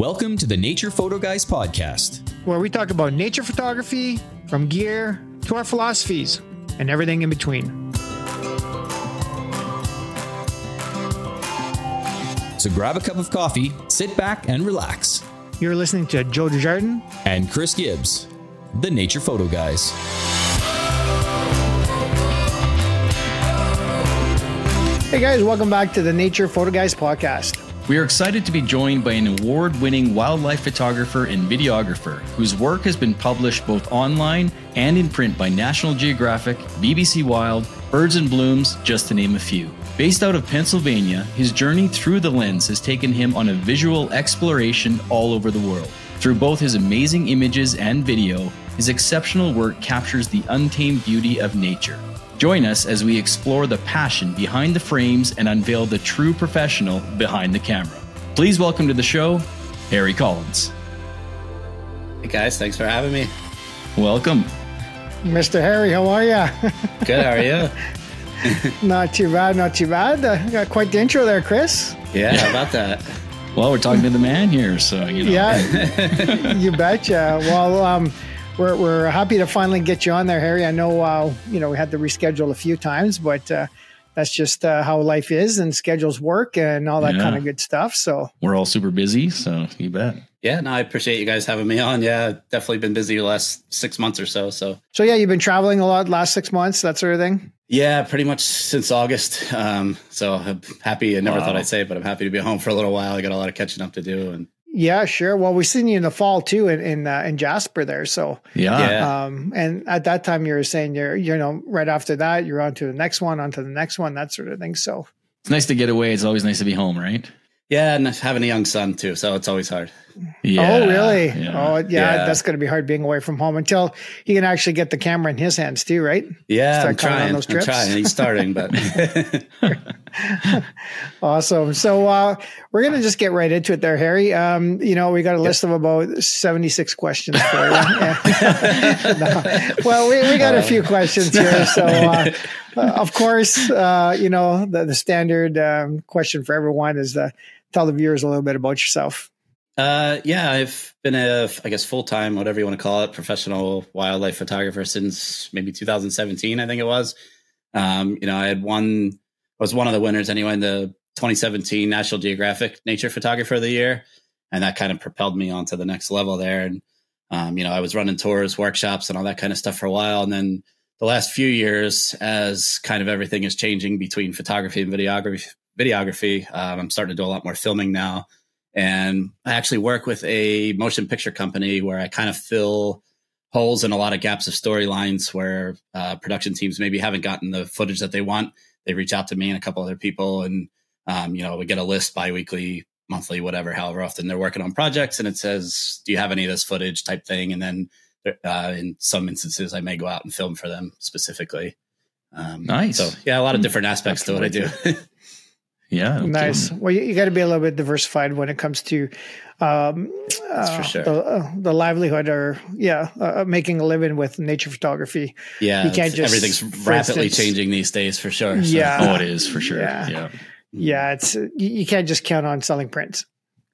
Welcome to the Nature Photo Guys podcast. where we talk about nature photography, from gear to our philosophies, and everything in between. So grab a cup of coffee, sit back and relax. You're listening to Joe Desjardins. And Chris Gibbs, the Nature Photo Guys. Hey guys, welcome back to the Nature Photo Guys podcast. We are excited to be joined by an award winning wildlife photographer and videographer whose work has been published both online and in print by National Geographic, BBC Wild, Birds and Blooms, just to name a few. Based out of Pennsylvania, his journey through the lens has taken him on a visual exploration all over the world. Through both his amazing images and video, his exceptional work captures the untamed beauty of nature. Join us as we explore the passion behind the frames and unveil the true professional behind the camera. Please welcome to the show, Harry Collins. Hey guys, thanks for having me. Welcome. Mr. Harry, how are you? Good, how are you? not too bad, not too bad. Uh, got quite the intro there, Chris. Yeah, how about that? Well, we're talking to the man here, so you know. Yeah, you betcha. Well, um, we're, we're happy to finally get you on there, Harry. I know, uh, you know, we had to reschedule a few times, but uh, that's just uh, how life is and schedules work and all that Yeah. kind of good stuff. So, We're all super busy, so you bet. Yeah, no, I appreciate you guys having me on. Yeah, definitely been busy the last six months or so. So so yeah, you've been traveling a lot last six months, that sort of thing. yeah, pretty much since August. Um, so I'm happy. I never Wow. thought I'd say it, but I'm happy to be home for a little while. I got a lot of catching up to do, and Yeah, sure. Well, we've seen you in the fall too, in in, uh, in Jasper there. So, Yeah. Yeah. um, and at that time you were saying you're, you know, right after that you're on to the next one, on to the next one, that sort of thing. So, It's nice to get away. It's always nice to be home, right? yeah, and having a young son too, so it's always hard. Yeah. oh really? Yeah. Oh yeah, Yeah. that's going to be hard being away from home until he can actually get the camera in his hands too, right? Yeah, Start I'm coming on trying. those I'm trying. He's starting, but Awesome. So uh, we're going to just get right into it there, Harry. Um, you know, we got a list of about 76 questions for you. No. Well, we, we got a few questions here. So, uh, uh, of course, uh, you know, the, the standard um, question for everyone is uh, tell the viewers a little bit about yourself. Uh, yeah, I've been a, I guess, full time, whatever you want to call it, professional wildlife photographer since maybe 2017, I think it was. Um, you know, I had won, I was one of the winners anyway in the 2017 National Geographic Nature Photographer of the Year, and that kind of propelled me onto the next level there. And um, you know, I was running tours, workshops, and all that kind of stuff for a while, and then the last few years, as kind of everything is changing between photography and videography, videography, um, I'm starting to do a lot more filming now and I actually work with a motion picture company where I kind of fill holes in a lot of gaps of storylines where uh, production teams maybe haven't gotten the footage that they want. They reach out to me and a couple other people, and um, you know we get a list biweekly, monthly, whatever, however often they're working on projects, and it says, "Do you have any of this footage?" type thing, and then uh, in some instances, I may go out and film for them specifically. Um, Nice. So yeah, a lot of different aspects to what I do. Yeah. Nice. Well, you, you got to be a little bit diversified when it comes to um, That's for uh, sure. the, uh, the livelihood or, yeah, uh, making a living with nature photography. Yeah, You can't just- everything's rapidly instance- changing these days for sure. so- Yeah. Oh, it is for sure. Yeah. Yeah. Yeah, it's you, you can't just count on selling prints,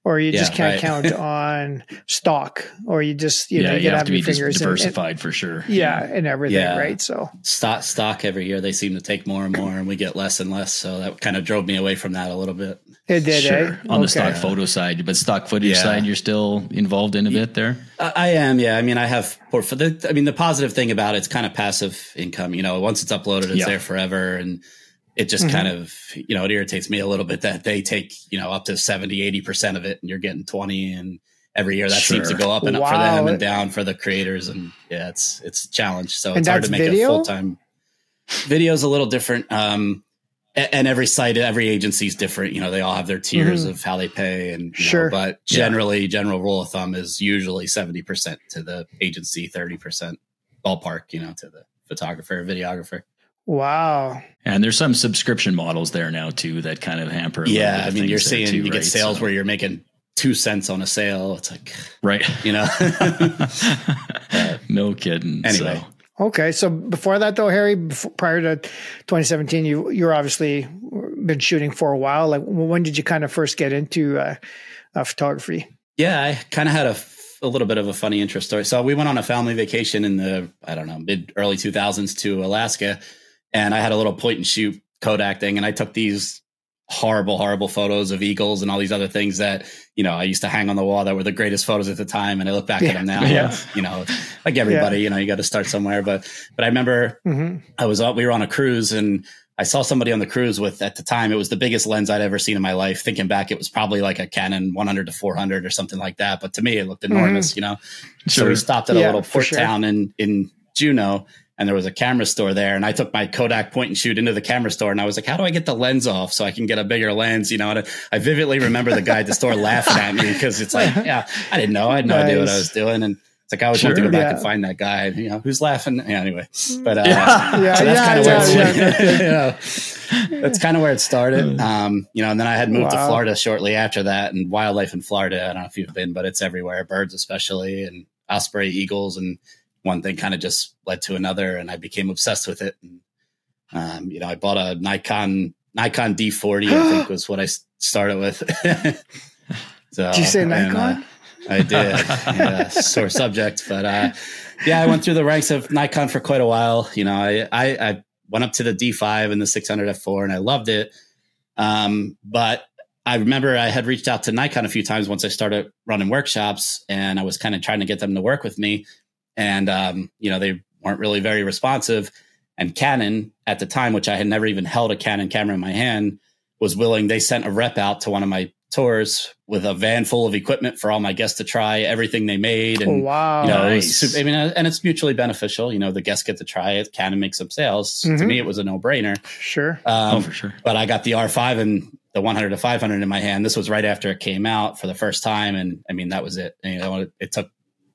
or you just can't right. count on stock, or you just you yeah. know You, you have have to be your dis- fingers in- diversified for sure. in, yeah, and everything, Yeah. right? So stock stock every year they seem to take more and more and we get less and less so that kind of drove me away from that a little bit it did, Sure. eh? On the stock photo side, but stock footage Yeah. side, you're still involved in a bit there. I, I am yeah i mean i have portfolio i mean the positive thing about it, it's kind of passive income you know once it's uploaded it's Yeah. there forever and it just Mhm. kind of you know it irritates me a little bit that they take you know up to 70 80% of it and you're getting 20 and every year that seems to go up and up for them and down for the creators and yeah it's it's a challenge so And it's hard to make video? a full-time video's a little different um and every site every agency is different you know they all have their tiers Mhm. of how they pay and you know, Sure. but Yeah. generally general rule of thumb is usually 70% to the agency 30% ballpark you know to the photographer videographer Wow. And there's some subscription models there now too that kind of hamper. yeah bit i mean you're things seeing too, you right? get sales So- where you're making two cents on a sale it's like right. you know no kidding. Anyway. So, Okay, so before that though, Harry, before, prior to 2017, you you're obviously been shooting for a while. Like, when did you kind of first get into uh, uh, photography? Yeah, I kind of had a, a little bit of a funny interest story. So we went on a family vacation in the I don't know mid early 2000s to Alaska, and I had a little point and shoot Kodak thing, and I took these horrible, horrible photos of eagles and all these other things that you know I used to hang on the wall that were the greatest photos at the time. And I look back Yeah. at them now, Yeah. you know, like everybody, you know, you got to start somewhere. But but I remember hmm I was on, we were on a cruise and I saw somebody on the cruise with at the time it was the biggest lens I'd ever seen in my life. Thinking back, it was probably like a Canon 100 to 400 or something like that. But to me, it looked enormous, you know. So we stopped at a Yeah, little port sure. town in in Juneau, and there was a camera store there. And I took my Kodak point and shoot into the camera store, and I was like, "How do I get the lens off so I can get a bigger lens?" You know. And I, I vividly remember the guy at the store laughing at me because it's like, yeah, I didn't know, I had no idea what I was doing, and it's like I always want to go back Yeah. and find that guy. You know, who's laughing? Yeah, anyway, but uh, Yeah, so that's kind of where it's, you know, that's kind of where it started. Um, you know, and then I had moved to Florida shortly after that, and wildlife in Florida. I don't know if you've been, but it's everywhere, birds especially, and osprey, eagles, and one thing kind of just led to another, and I became obsessed with it. And um, you know, I bought a Nikon Nikon D40. I think was what I started with. so, Did you say and, uh, Nikon? I did. yeah, sore subject, but uh, yeah, I went through the ranks of Nikon for quite a while. You know, I I, I went up to the D5 and the 600 f4, and I loved it. Um, but I remember I had reached out to Nikon a few times once I started running workshops, and I was kind of trying to get them to work with me, and um, you know, they weren't really very responsive. And Canon at the time, which I had never even held a Canon camera in my hand, was willing. They sent a rep out to one of my tours with a van full of equipment for all my guests to try everything they made, Oh, and wow. you know, Nice. super, I mean, uh, and it's mutually beneficial. You know, the guests get to try it. Canon makes some sales. To Mhm. me, it was a no brainer. Sure. Um, oh, for sure. but I got the R5 and the 100 to 500 in my hand. This was right after it came out for the first time, and I mean, that was it. And, you know, it, it took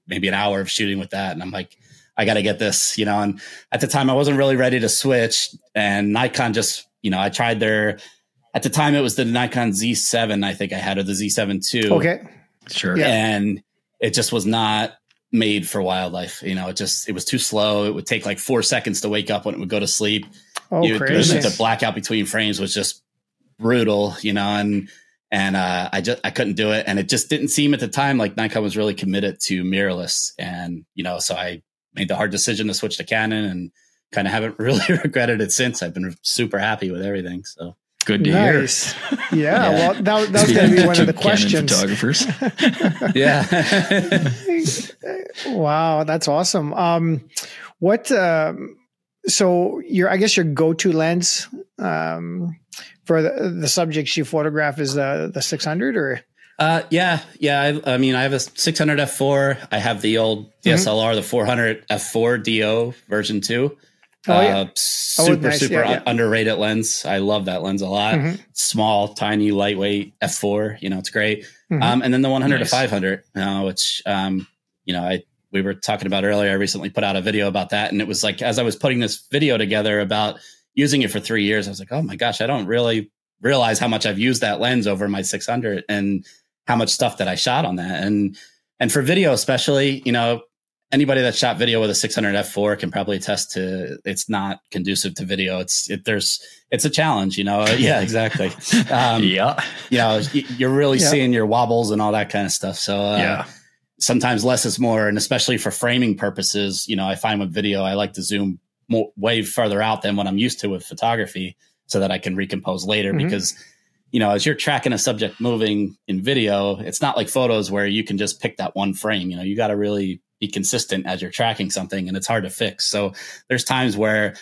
maybe an hour of shooting with that, and I'm like, I got to get this, you know. And at the time, I wasn't really ready to switch, and Nikon just, you know, I tried their. At the time, it was the Nikon Z7, I think I had, or the Z7 II Okay. Sure. Yeah. and it just was not made for wildlife. You know, it just it was too slow. It would take like four seconds to wake up when it would go to sleep. Oh, You- crazy. The blackout between frames was just brutal. You know, and and uh, I just I couldn't do it, and it just didn't seem at the time like Nikon was really committed to mirrorless. And you know, so I made the hard decision to switch to Canon, and kind of haven't really regretted it since. I've been super happy with everything. So Good to hear. Yeah, Yeah. Well, that, that was going to be one of the Canon questions. Photographers. yeah. Wow, that's awesome. Um, what? Um, so your, I guess your go-to lens um, for the, the subjects you photograph is the the 600, or Uh, yeah, yeah. I, I mean, I have a 600 f4. I have the old DSLR, the 400 f4 DO version two. Oh, yeah. Uh, super, nice. super Yeah, yeah. underrated lens. I love that lens a lot. Mhm. Small, tiny, lightweight f4. You know, it's great. Mhm. Um, and then the 100 Nice. to 500, uh, which, um, you know, I, we were talking about earlier. I recently put out a video about that. And it was like, as I was putting this video together about using it for three years, I was like, oh my gosh, I don't really realize how much I've used that lens over my 600 and how much stuff that I shot on that. And, and for video, especially, you know, anybody that shot video with a 600 f4 can probably attest to it's not conducive to video. It's, it, there's, it's a challenge, you know? Yeah, exactly. Um, yeah. you know, you're really Yeah. seeing your wobbles and all that kind of stuff. So, uh, yeah. Sometimes less is more. And especially for framing purposes, you know, I find with video, I like to zoom more, way further out than what I'm used to with photography so that I can recompose later Mhm. because, you know, as you're tracking a subject moving in video, it's not like photos where you can just pick that one frame. You know, you got to really be consistent as you're tracking something and it's hard to fix. So there's times where,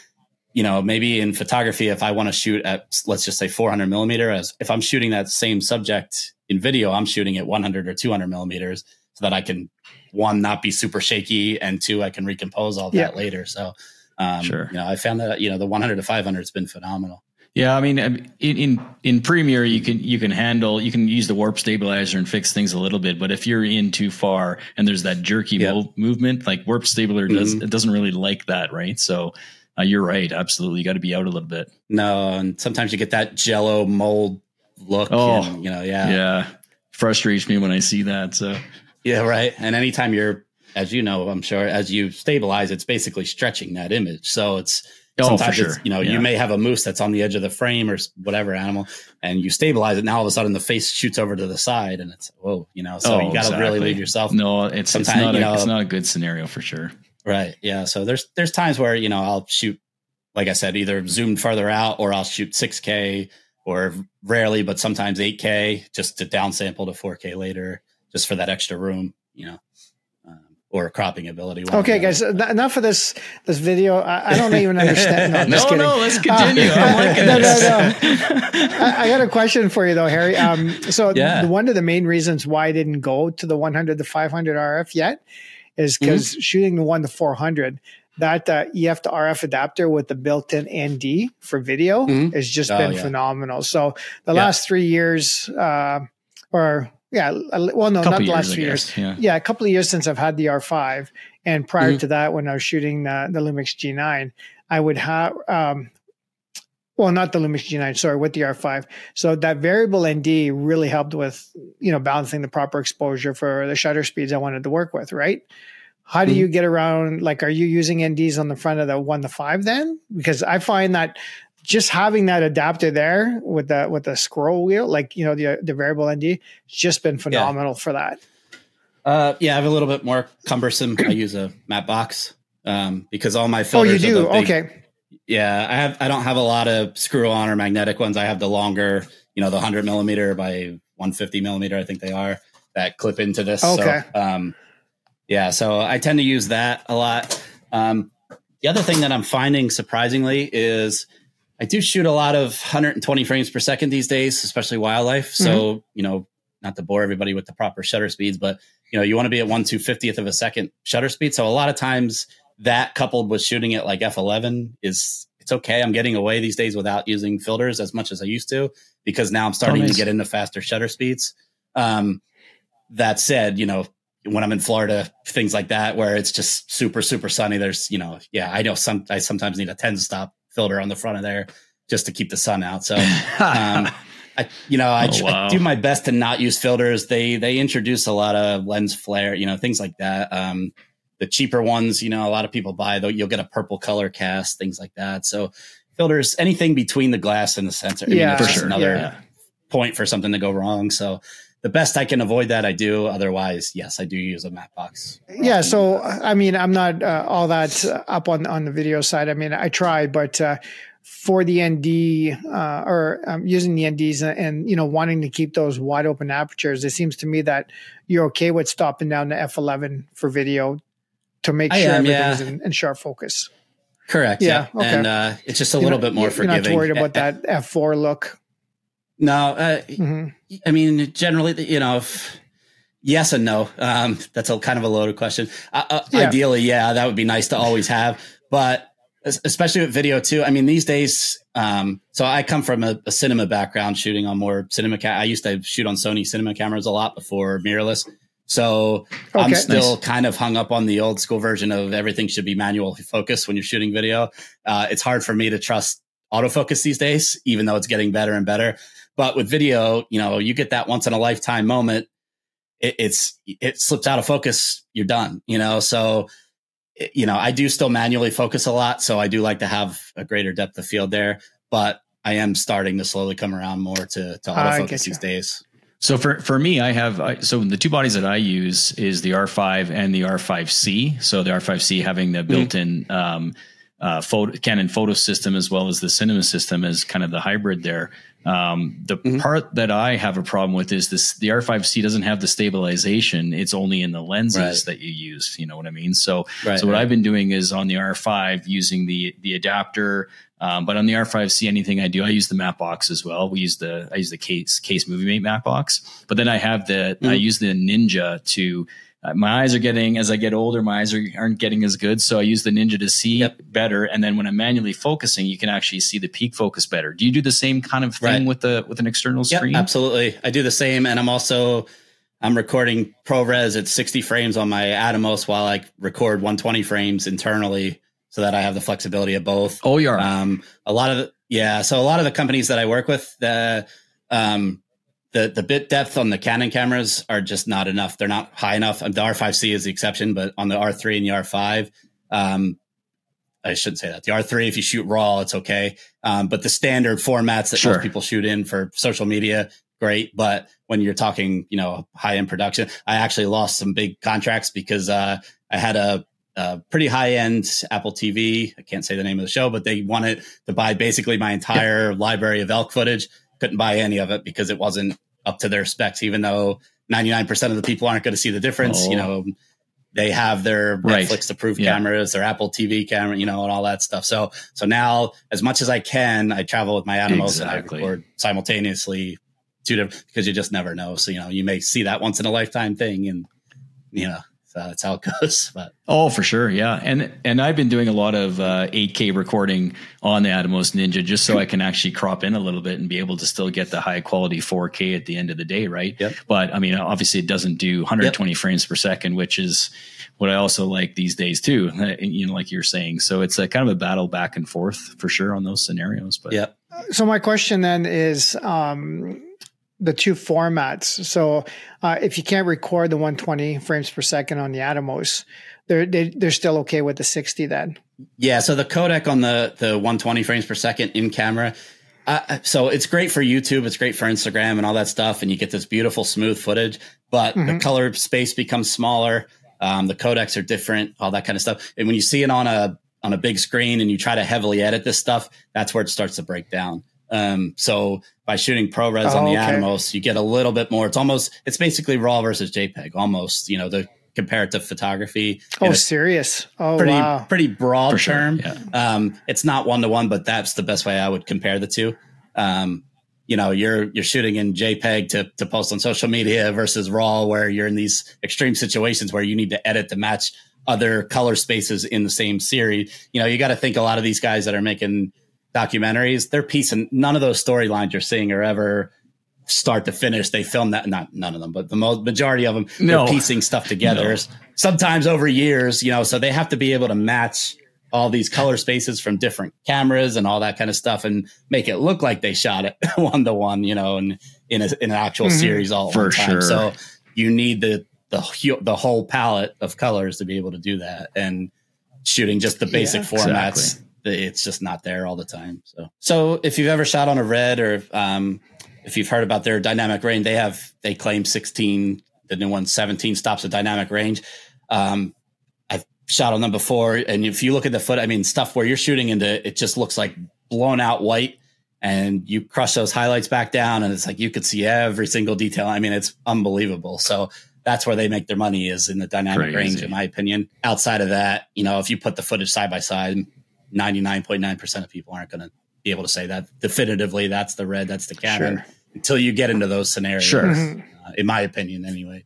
you know, maybe in photography, if I want to shoot at, let's just say 400 millimeter, as if I'm shooting that same subject in video, I'm shooting at 100 or 200 millimeters so that I can one not be super shaky and two I can recompose all Yeah. that later. So, um, Sure. you know, I found that you know the 100 to 500 has been phenomenal. Yeah, I mean, um, in, in in Premiere, you can you can handle you can use the warp stabilizer and fix things a little bit. But if you're in too far and there's that jerky Yeah. mov- movement, like warp stabilizer does, it doesn't really like that, right? So uh, you're right, absolutely. You got to be out a little bit. No, and sometimes you get that Jello mold look. Oh, and, you know, yeah, Yeah, frustrates me when I see that. So Yeah, right. And anytime you're, as you know, I'm sure, as you stabilize, it's basically stretching that image. So it's Oh, sometimes sure. it's, you know Yeah. you may have a moose that's on the edge of the frame or whatever animal, and you stabilize it. Now all of a sudden the face shoots over to the side, and it's whoa, you know. So Oh, you got to really exactly. leave yourself No, it's, it's not you a, know- it's not a good scenario for sure. Right. Yeah. So there's there's times where you know I'll shoot, like I said, either zoomed farther out or I'll shoot 6K or rarely, but sometimes 8K just to downsample to 4K later, just for that extra room, you know, um, or cropping ability. Okay, guys, other. enough of this this video. I, I don't even understand. No, no, no, let's continue. Uh, I'm liking no, no, no. I, I got a question for you though, Harry. Um, so Yeah. one of the main reasons why I didn't go to the 100 to 500 RF yet is because shooting the one to 400, that uh, EF to RF adapter with the built-in ND for video Mhm. has just Oh, been yeah. phenomenal. So the Yeah. last three years, uh, or yeah, well, no, not the last three years. yeah. Yeah, a couple of years since I've had the R5, and prior Mhm. to that, when I was shooting the, the Lumix G9, I would have, um, well, not the Lumix G9, sorry, with the R5. So that variable ND really helped with, you know, balancing the proper exposure for the shutter speeds I wanted to work with, right? How do Mhm. you get around? Like, are you using NDs on the front of the one to five then? Because I find that just having that adapter there with the with the scroll wheel, like you know the the variable ND, it's just been phenomenal for that. Uh, yeah, I have a little bit more cumbersome. I use a matte box um, because all my filters. Oh, you do? big- okay. Yeah, I have. I don't have a lot of screw on or magnetic ones. I have the longer, you know, the hundred millimeter by one fifty millimeter. I think they are that clip into this. Okay. So, um, yeah, so I tend to use that a lot. Um, the other thing that I'm finding surprisingly is I do shoot a lot of 120 frames per second these days, especially wildlife. So you know, not to bore everybody with the proper shutter speeds, but you know, you want to be at one two fiftieth of a second shutter speed. So a lot of times that coupled with shooting at like f11 is it's okay. I'm getting away these days without using filters as much as I used to because now I'm starting nice. to get into faster shutter speeds. Um, that said, you know, when I'm in Florida, things like that, where it's just super, super sunny, there's, you know, yeah, I know some, I sometimes need a 10 stop filter on the front of there just to keep the sun out. So, um, I, you know, I, Oh, wow. I do my best to not use filters. They, they introduce a lot of lens flare, you know, things like that. Um, the cheaper ones, you know, a lot of people buy though. You'll get a purple color cast, things like that. So filters, anything between the glass and the sensor. I mean, Yeah, it's for sure. Another Yeah. point for something to go wrong. So the best I can avoid that, I do. Otherwise, yes, I do use a matte box. Yeah, so I mean, I'm not uh, all that up on on the video side. I mean, I tried, but uh, for the ND uh, or um, using the NDs and, and you know wanting to keep those wide open apertures, it seems to me that you're okay with stopping down to f11 for video to make I sure am, everything's yeah. in, in sharp focus. Correct. Yeah, Yeah. okay. And uh, it's just a You're little not- bit more you're forgiving. You're not worried about that f4 look. No, uh, hmm I mean, generally, you know, if, yes and no. Um, that's a kind of a loaded question. Uh, uh, Yeah. Ideally, yeah, that would be nice to always have, but especially with video too. I mean, these days, um, so I come from a, a cinema background, shooting on more cinema. Ca- I used to shoot on Sony cinema cameras a lot before mirrorless. So I'm Okay. still kind of hung up on the old school version of everything should be manual focus when you're shooting video. Uh, it's hard for me to trust autofocus these days, even though it's getting better and better. But with video, you know, you get that once in a lifetime moment. It, it's it slips out of focus, you're done. You know, so you know, I do still manually focus a lot, so I do like to have a greater depth of field there. But I am starting to slowly come around more to to autofocus these days. So for for me, I have so the two bodies that I use is the R5 and the R5C. So the R5C having the built-in um, uh, photo, Canon photo system as well as the cinema system as kind of the hybrid there. Um, the Mhm. part that I have a problem with is this: the R5C doesn't have the stabilization; it's only in the lenses Right. that you use. You know what I mean? So Right. so what I've been doing is on the R5 using the the adapter, um, but on the R5C, anything I do, I use the matte box as well. We use the I use the Kase Kase movie mate matte box, but then I have the I Mm. use the Ninja to. Uh, my eyes are getting as I get older, my eyes are, aren't getting as good. So I use the Ninja to see Yep. better, and then when I'm manually focusing, you can actually see the peak focus better. Do you do the same kind of thing Right. with the with an external Yep, screen? absolutely. I do the same, and I'm also I'm recording ProRes at 60 frames on my Atomos while I record 120 frames internally, so that I have the flexibility of both. Oh, you are. Um, a lot of the, yeah, so a lot of the companies that I work with, the um, the the bit depth on the Canon cameras are just not enough. They're not high enough. The R5C is the exception, but on the R3 and the R5, um, I shouldn't say that. The R3, if you shoot raw, it's okay. Um, but the standard formats that Sure. most people shoot in for social media, great. But when you're talking, you know, high end production, I actually lost some big contracts because uh, I had a, a pretty high end Apple TV. I can't say the name of the show, but they wanted to buy basically my entire library of elk footage. Couldn't buy any of it because it wasn't up to their specs, even though 99% of the people aren't going to see the difference. You Oh. know, they have their Right. Netflix approved Yeah. cameras, their Apple TV camera, you know, and all that stuff. So, so now as much as I can, I travel with my animals Exactly. and I record simultaneously two different, because you just never know. So, you know, you may see that once in a lifetime thing and, you know, so that's how it goes. But Oh, for sure, yeah. And and I've been doing a lot of uh, 8K recording on the Atomos Ninja just so I can actually crop in a little bit and be able to still get the high quality 4K at the end of the day, right? Yep. But I mean, obviously, it doesn't do 120 frames per second, which is what I also like these days too. uh, You know, like you're saying, so it's a kind of a battle back and forth for sure on those scenarios. But yeah, So my question then is um, the two formats. So uh, if you can't record the 120 frames per second on the Atomos, they're they, they're still okay with the 60 then. Yeah, so the codec on the the 120 frames per second in camera. Uh, so it's great for YouTube, it's great for Instagram and all that stuff, and you get this beautiful smooth footage. But the Mhm. color space becomes smaller. Um, the codecs are different, all that kind of stuff. And when you see it on a on a big screen and you try to heavily edit this stuff, that's where it starts to break down. Um, so by shooting ProRes on Oh, the okay. Atomos, you get a little bit more. It's almost it's basically RAW versus JPEG, almost. You know the comparative photography. Oh, serious? Oh, pretty wow. pretty broad sure, term. yeah. Um, it's not one to one, but that's the best way I would compare the two. Um, you know, you're you're shooting in JPEG to to post on social media versus RAW, where you're in these extreme situations where you need to edit to match other color spaces in the same series. You know, you got to think a lot of these guys that are making documentaries, they're piecing none of those storylines you're seeing are ever start to finish. They film that not none of them, but the most majority of them No. they're piecing stuff together. No. Sometimes over years, you know, so they have to be able to match all these color spaces from different cameras and all that kind of stuff and make it look like they shot it one to one, you know, and in, a, in an actual Mhm. series all at For time. sure. So you need the, the, the whole palette of colors to be able to do that. And shooting just the basic Yeah, formats, exactly. It's just not there all the time. So, so if you've ever shot on a RED or, um, if you've heard about their dynamic range, they have, they claim 16, the new one, 17 stops of dynamic range. Um, I've shot on them before. And if you look at the foot, I mean, stuff where you're shooting into, it just looks like blown out white and you crush those highlights back down and it's like you could see every single detail. I mean, it's unbelievable. So that's where they make their money is in the dynamic Crazy. range, in my opinion. Outside of that, you know, if you put the footage side by side, 99.9% of people aren't going to be able to say that definitively. That's the RED, that's the Canon Sure. until you get into those scenarios. Sure. Uh, in my opinion, anyway.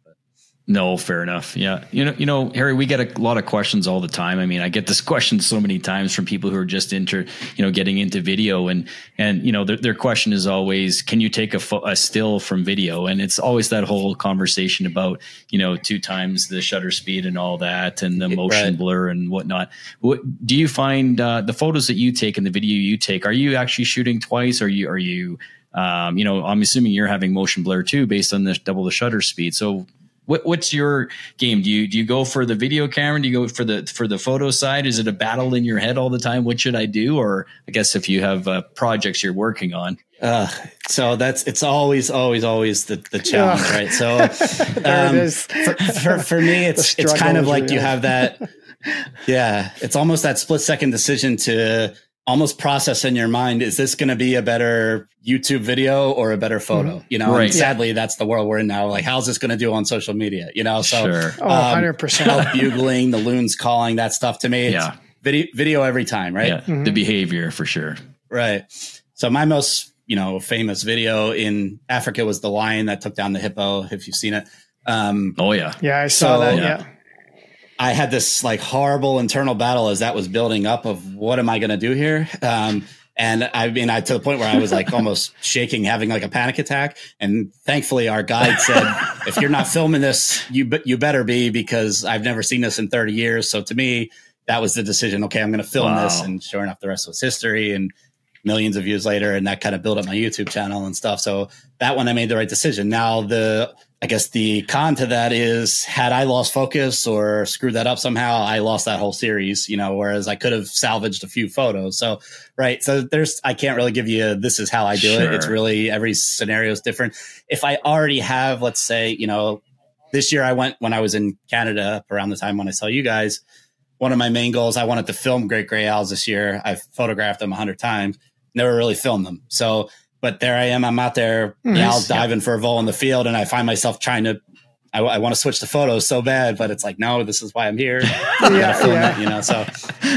No, fair enough. Yeah. You know, you know, Harry, we get a lot of questions all the time. I mean, I get this question so many times from people who are just into, you know, getting into video and, and, you know, their, their question is always, can you take a, fo- a still from video? And it's always that whole conversation about, you know, two times the shutter speed and all that and the motion right. blur and whatnot. What do you find, uh, the photos that you take and the video you take, are you actually shooting twice? Or you, are you, um, you know, I'm assuming you're having motion blur too, based on the double the shutter speed. So what, what's your game? Do you do you go for the video camera? Do you go for the for the photo side? Is it a battle in your head all the time? What should I do? Or I guess if you have uh, projects you're working on, Uh, so that's it's always always always the, the challenge, Yeah. right? So um, for, for, for me, it's it's kind of is like you have that. Yeah, it's almost that split second decision to almost process in your mind: is this going to be a better YouTube video or a better photo? You know, Right. and sadly, that's the world we're in now. Like, how's this going to do on social media? You know, so sure, Oh, um, 100%. elk bugling, the loons calling, that stuff to me, it's Yeah. video video every time, right? yeah, the behavior for sure. Right. So my most, you know, famous video in Africa was the lion that took down the hippo. If you've seen it, um, Oh yeah, Yeah, I saw So- that. Yeah. I had this like horrible internal battle as that was building up of what am I going to do here? Um, and I mean, I to the point where I was like almost shaking, having like a panic attack. And thankfully, our guide said, "If you're not filming this, you be- you better be because I've never seen this in 30 years." So to me, that was the decision. Okay, I'm going to film Wow. this, and sure enough, the rest was history. And millions of views later, and that kind of built up my YouTube channel and stuff. So that one I made the right decision. Now the I guess the con to that is had I lost focus or screwed that up somehow, I lost that whole series, you know, whereas I could have salvaged a few photos. So, right. So there's, I can't really give you, this is how I do sure. it. It's really, every scenario is different. If I already have, let's say, you know, this year I went when I was in Canada around the time when I saw you guys, one of my main goals, I wanted to film great gray owls this year. I've photographed them a hundred times, never really filmed them. So but there I am. I'm out there, nice. know, diving for a vole in the field, and I find myself trying to. I, I want to switch to photos so bad, but it's like, no, this is why I'm here. yeah, yeah. It, you know. So,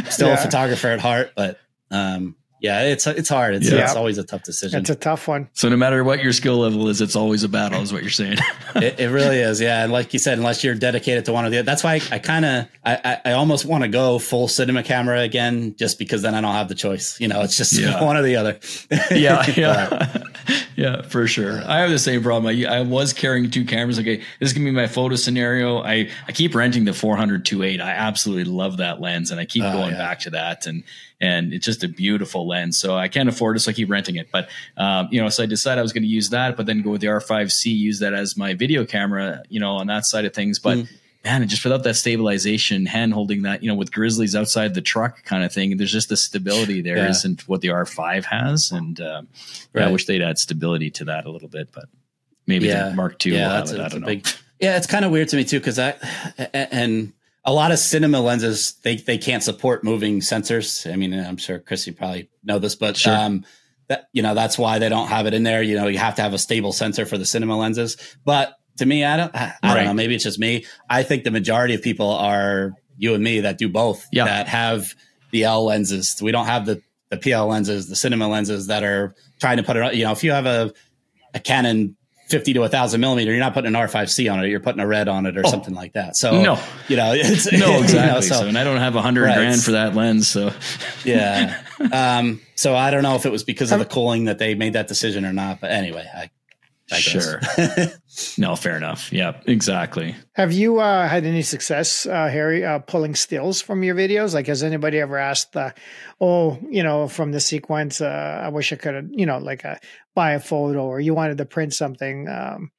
still yeah. a photographer at heart, but um, yeah, it's it's hard. It's, yeah. it's always a tough decision. It's a tough one. So no matter what your skill level is, it's always a battle, is what you're saying. it, it, really is, yeah. And like you said, unless you're dedicated to one of the, other, that's why I, I kind of, I, I almost want to go full cinema camera again, just because then I don't have the choice. You know, it's just yeah. one or the other. yeah, yeah, yeah, for sure. I have the same problem. I, I was carrying two cameras. Okay, this is gonna be my photo scenario. I I keep renting the 400 2.8. I absolutely love that lens, and I keep uh, going yeah. back to that and and it's just a beautiful lens. So I can't afford it, so I keep renting it. But um, you know, so I decided I was going to use that, but then go with the R5C, use that as my video camera, you know, on that side of things. But mm. Man, just without that stabilization, hand holding that, you know, with grizzlies outside the truck kind of thing, there's just the stability there yeah. not what the R5 has, and um, right. yeah, I wish they'd add stability to that a little bit, but maybe yeah. the Mark II. Yeah, that's, that's a big. Yeah, it's kind of weird to me too because I and a lot of cinema lenses they they can't support moving sensors. I mean, I'm sure Chris, you probably know this, but sure. um, that you know that's why they don't have it in there. You know, you have to have a stable sensor for the cinema lenses. But to me, I don't, I, I don't know. Maybe it's just me. I think the majority of people are you and me that do both. Yeah. That have the L lenses. We don't have the the PL lenses, the cinema lenses that are trying to put it. On. You know, if you have a a Canon 50 to a thousand millimeter, you're not putting an R5C on it. You're putting a RED on it or oh, something like that. So, no, you know, it's no, exactly. You know, so, so, and I don't have a hundred right. grand for that lens. So, yeah. Um, so I don't know if it was because of the cooling that they made that decision or not, but anyway, I, I sure. no, fair enough. Yeah, exactly. Have you uh, had any success, uh, Harry, uh, pulling stills from your videos? Like, has anybody ever asked, uh, oh, you know, from the sequence, uh, I wish I could have, you know, like a, uh, buy a photo or you wanted to print something? Um,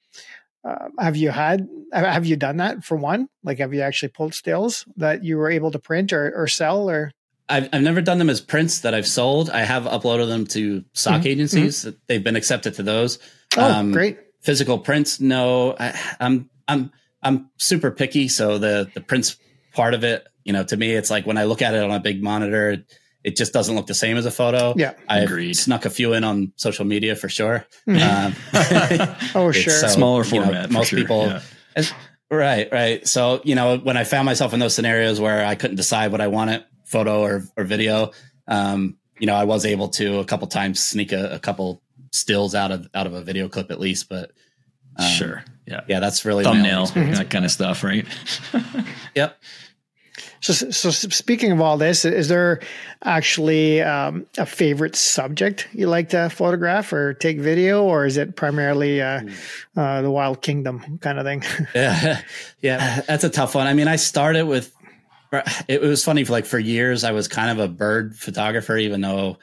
have you had, have you done that for one? Like, have you actually pulled stills that you were able to print or, or sell or? I've, I've never done them as prints that I've sold. I have uploaded them to stock mm-hmm. agencies. Mm-hmm. They've been accepted to those. Oh, um, great! Physical prints, no. I, I'm I'm I'm super picky, so the the prints part of it, you know, to me, it's like when I look at it on a big monitor, it just doesn't look the same as a photo. Yeah, I agreed. Snuck a few in on social media for sure. Mm-hmm. Um, oh, sure. So, Smaller format. You know, most sure. people. Yeah. Right, right. So you know, when I found myself in those scenarios where I couldn't decide what I wanted, photo or or video, um, you know, I was able to a couple times sneak a, a couple stills out of out of a video clip at least, but um, sure, yeah, yeah, that's really thumbnail that kind of stuff, right? yep. So, so speaking of all this, is there actually um, a favorite subject you like to photograph or take video, or is it primarily uh, hmm. uh, the Wild Kingdom kind of thing? yeah, yeah, that's a tough one. I mean, I started with it was funny for like for years I was kind of a bird photographer, even though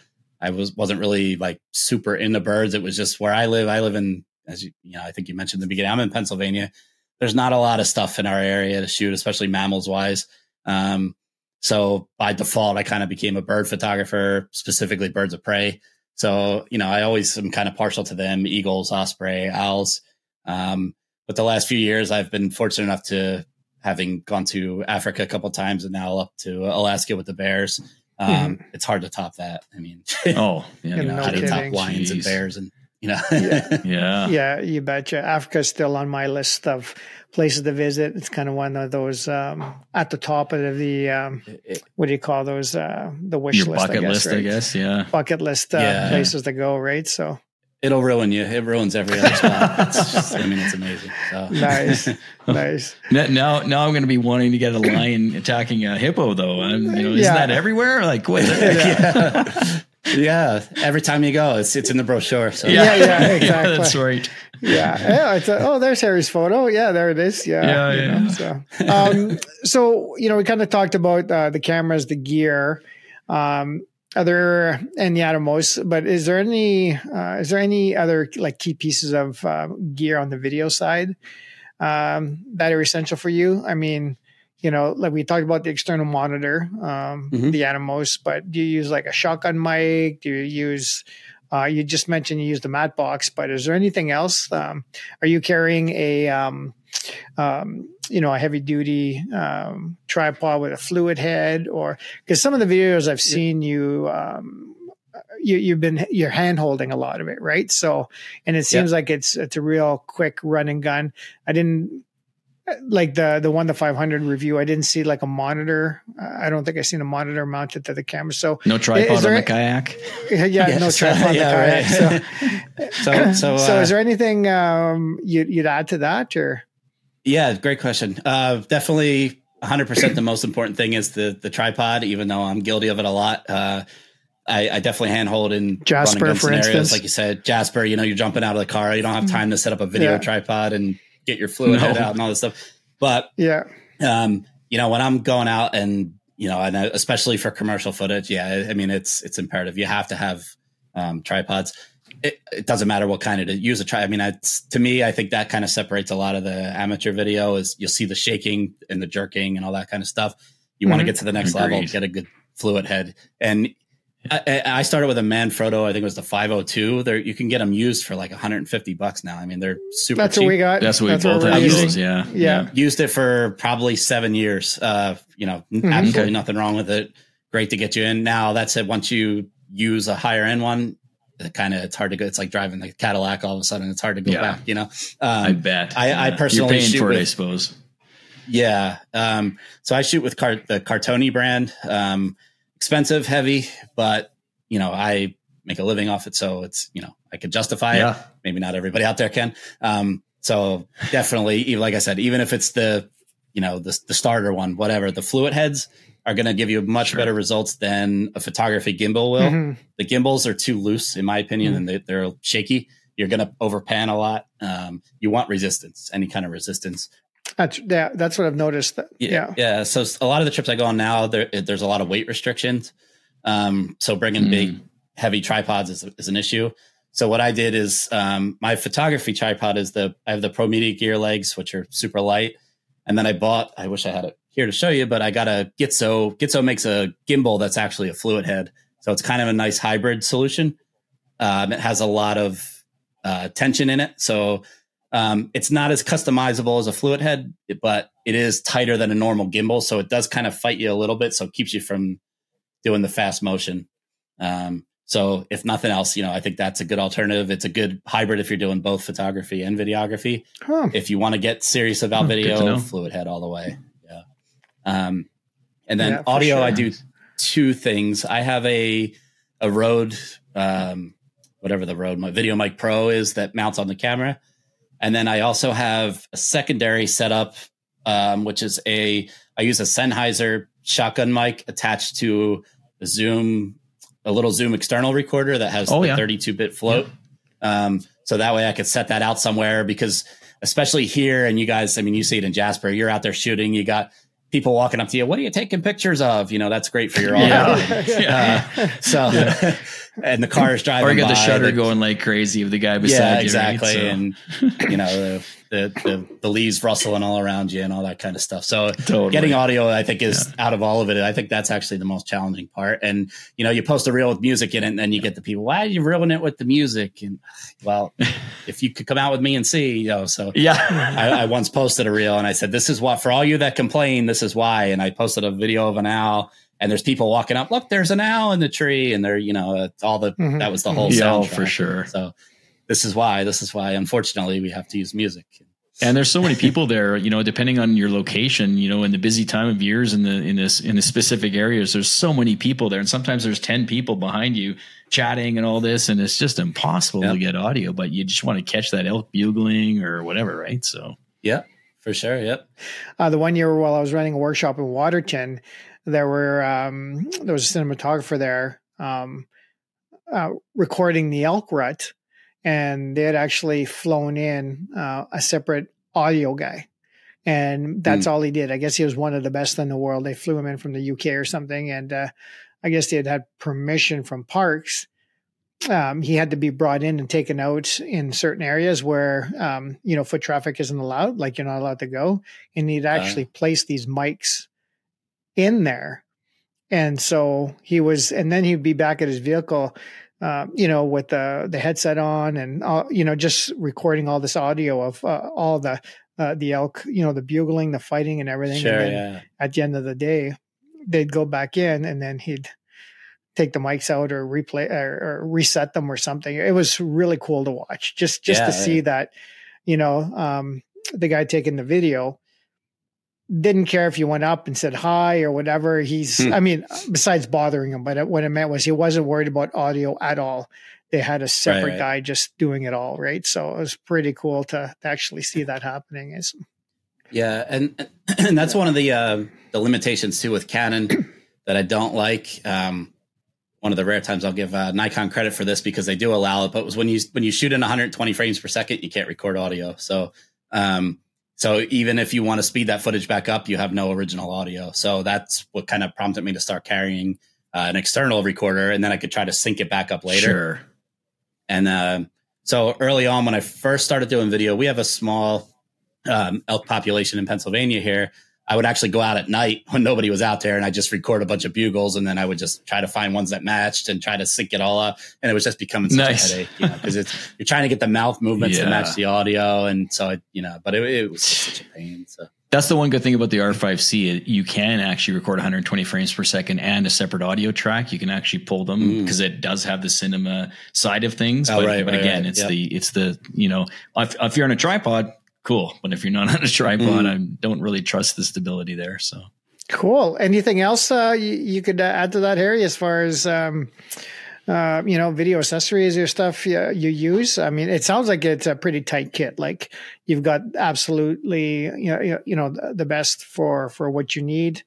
I was wasn't really like super into birds. It was just where I live. I live in, as you, you know, I think you mentioned in the beginning. I'm in Pennsylvania. There's not a lot of stuff in our area to shoot, especially mammals wise. Um, so by default, I kind of became a bird photographer, specifically birds of prey. So you know, I always am kind of partial to them: eagles, osprey, owls. Um, but the last few years, I've been fortunate enough to having gone to Africa a couple times and now up to Alaska with the bears. Um, mm-hmm. It's hard to top that. I mean, oh, yeah, you know, no how to top lions Jeez. and bears and you know, yeah. yeah, yeah, you betcha. Africa's still on my list of places to visit. It's kind of one of those um, at the top of the um, what do you call those? Uh, the wish Your list, bucket I guess, list, right? I guess. Yeah, bucket list uh, yeah. places to go. Right, so it'll ruin you. It ruins every other spot. It's just, I mean, it's amazing. So. Nice, nice. Now, now I'm going to be wanting to get a lion attacking a hippo, though. I'm, you know, isn't that everywhere? Like, what? yeah. yeah. Every time you go, it's it's in the brochure. So. Yeah, yeah, exactly. yeah, that's right. Yeah. yeah it's a, oh, there's Harry's photo. Yeah, there it is. Yeah. Yeah. yeah. Know, so, um, so, you know, we kind of talked about uh, the cameras, the gear. Um, other and the Atomos, but is there any uh, is there any other like key pieces of uh, gear on the video side um, that are essential for you? I mean, you know, like we talked about the external monitor, um, Mhm. the Atomos, but do you use like a shotgun mic? Do you use uh, you just mentioned you use the matte box, but is there anything else? Um, are you carrying a um, um, you know a heavy duty um, tripod with a fluid head, or because some of the videos I've seen you. Um, you, you've been you're hand holding a lot of it, right? So, and it seems like it's it's a real quick run and gun. I didn't like the the one the five hundred review. I didn't see like a monitor. I don't think I seen a monitor mounted to the camera. So No tripod there- on the kayak. yeah, Yes. no tripod on the kayak. right. So, So, so, so uh, is there anything um, you'd, you'd add to that, or Yeah, great question. Uh, definitely 100% the most important thing is the the tripod, even though I'm guilty of it a lot. Uh, I, I definitely handhold in Jasper, run and gun for scenarios. instance? Like you said, Jasper, you know, you're jumping out of the car. You don't have time to set up a video Yeah. tripod and get your fluid No. head out and all this stuff. But, yeah, um, you know, when I'm going out and, you know, and especially for commercial footage, yeah, I mean, it's, it's imperative. You have to have um, tripods. It, it doesn't matter what kind of to use a try. I mean, it's, to me, I think that kind of separates a lot of the amateur video is you'll see the shaking and the jerking and all that kind of stuff. You want to get to the next level, get a good fluid head. And I, I I started with a Manfrotto. I think it was the 502. There, you can get them used for like 150 bucks now. I mean, they're super that's cheap what we got. That's what we both we're have using. those. Yeah. Yeah. used it for probably seven years. Uh, you know, absolutely Okay. nothing wrong with it. Great to get you in. Now that's it. Once you use a higher end one, it kind of it's hard to go. It's like driving the Cadillac. All of a sudden, it's hard to go Yeah. back. You know. I Um, bet. I- I personally You're paying shoot for it, I suppose. yeah. Um, so I shoot with car- the Cartoni brand. Um, expensive, heavy, but you know I make a living off it, so it's you know I could justify it maybe not everybody out there can. Um, so definitely, even- like I said, even if it's the, you know, the, the starter one, whatever, the fluid heads are going to give you much Sure. better results than a photography gimbal will. Mhm. The gimbals are too loose, in my opinion, Mhm. and they, they're shaky. You're going to overpan a lot. Um, you want resistance, any kind of resistance. That's yeah, that's what I've noticed. That, yeah. Yeah. So a lot of the trips I go on now, there, there's a lot of weight restrictions. Um, so bringing Mm. big, heavy tripods is, is an issue. So what I did is um, my photography tripod is the I have the ProMediaGear legs, which are super light, and then I bought. I wish I had it here to show you, but I got a Gitzo. Gitzo makes a gimbal that's actually a fluid head, so it's kind of a nice hybrid solution. Um, it has a lot of uh, tension in it, so um, it's not as customizable as a fluid head, but it is tighter than a normal gimbal, so it does kind of fight you a little bit, so it keeps you from doing the fast motion. Um, so if nothing else, you know, I think that's a good alternative. It's a good hybrid if you're doing both photography and videography. Huh. If you want to get serious about to video, fluid head all the way. Yeah. Um, and then Yeah, audio, sure. I do two things. I have a a Rode, um, whatever the Rode, my Video Mic Pro is that mounts on the camera, and then I also have a secondary setup, um, which is a I use a Sennheiser shotgun mic attached to a Zoom, a little Zoom external recorder that has Oh, the yeah. 32 bit float. Um, so that way I could set that out somewhere because especially here and you guys, I mean, you see it in Jasper, you're out there shooting, you got people walking up to you. What are you taking pictures of? You know, that's great for your audio. Yeah. Uh, so, and the car is driving Or you got the shutter the- going like crazy of the guy beside yeah, you. exactly. Right? And you know, the, the, the, the leaves rustling all around you and all that kind of stuff. So Totally. getting audio, I think is out of all of it. I think that's actually the most challenging part. And, you know, you post a reel with music in it and then you get the people, why are you reeling it with the music? And well, if you could come out with me and see, you know, so yeah. I, I once posted a reel and I said, "This is what for all you that complain. This is why." And I posted a video of an owl, and there's people walking up. Look, there's an owl in the tree, and they're you know all the Mhm. that was the whole Yeah, soundtrack. for sure. So this is why. This is why. Unfortunately, we have to use music. And there's so many people there, you know, depending on your location, you know, in the busy time of years in the in this in the specific areas, there's so many people there. And sometimes there's 10 people behind you chatting and all this, and it's just impossible Yep. to get audio, but you just want to catch that elk bugling or whatever, right? So Yeah, for sure. Yep. Uh, the one year while I was running a workshop in Waterton, there were um, there was a cinematographer there um, uh, recording the elk rut, and they had actually flown in uh, a separate audio guy, and that's all he did. I guess he was one of the best in the world. They flew him in from the UK or something, and uh, I guess they had had permission from parks. Um, he had to be brought in and taken out in certain areas where um, you know foot traffic isn't allowed, like you're not allowed to go, and he'd actually uh, place these mics in there. And so he was, and then he'd be back at his vehicle, uh, you know, with the the headset on, and uh, you know, just recording all this audio of uh, all the uh, the elk, you know, the bugling, the fighting, and everything. Sure, and yeah. At the end of the day, they'd go back in, and then he'd take the mics out or replay or, or reset them or something. It was really cool to watch, just just yeah, to see that, you know, um, the guy taking the video didn't care if you went up and said hi or whatever. He's, hmm. I mean, besides bothering him, but what it meant was he wasn't worried about audio at all. They had a separate right, guy just doing it all, right? So it was pretty cool to, to actually see that happening. Is yeah, and and that's one of the uh, the limitations too with Canon that I don't like. Um, one of the rare times I'll give uh, Nikon credit for this because they do allow it, but it was when you when you shoot in 120 frames per second, you can't record audio. So um, so even if you want to speed that footage back up, you have no original audio. So that's what kind of prompted me to start carrying uh, an external recorder, and then I could try to sync it back up later. Sure. And uh, so early on, when I first started doing video, we have a small um, elk population in Pennsylvania here. I would actually go out at night when nobody was out there and I just record a bunch of bugles and then I would just try to find ones that matched and try to sync it all up. And it was just becoming such nice. a headache, you know, because it's, you're trying to get the mouth movements yeah. to match the audio. And so, it, you know, but it, it was such a pain. So that's the one good thing about the R5C. You can actually record 120 frames per second and a separate audio track. You can actually pull them because mm. it does have the cinema side of things. Oh, but, right, but right, again, right. it's yep. the, it's the, you know, if, if you're on a tripod, cool. But if you're not on a tripod, mm. I don't really trust the stability there. So cool. Anything else uh, you, you, could uh, add to that, Harry, as far as um, uh, you know, video accessories or stuff you, you, use? I mean, it sounds like it's a pretty tight kit. Like you've got absolutely you know you know the best for for what you need.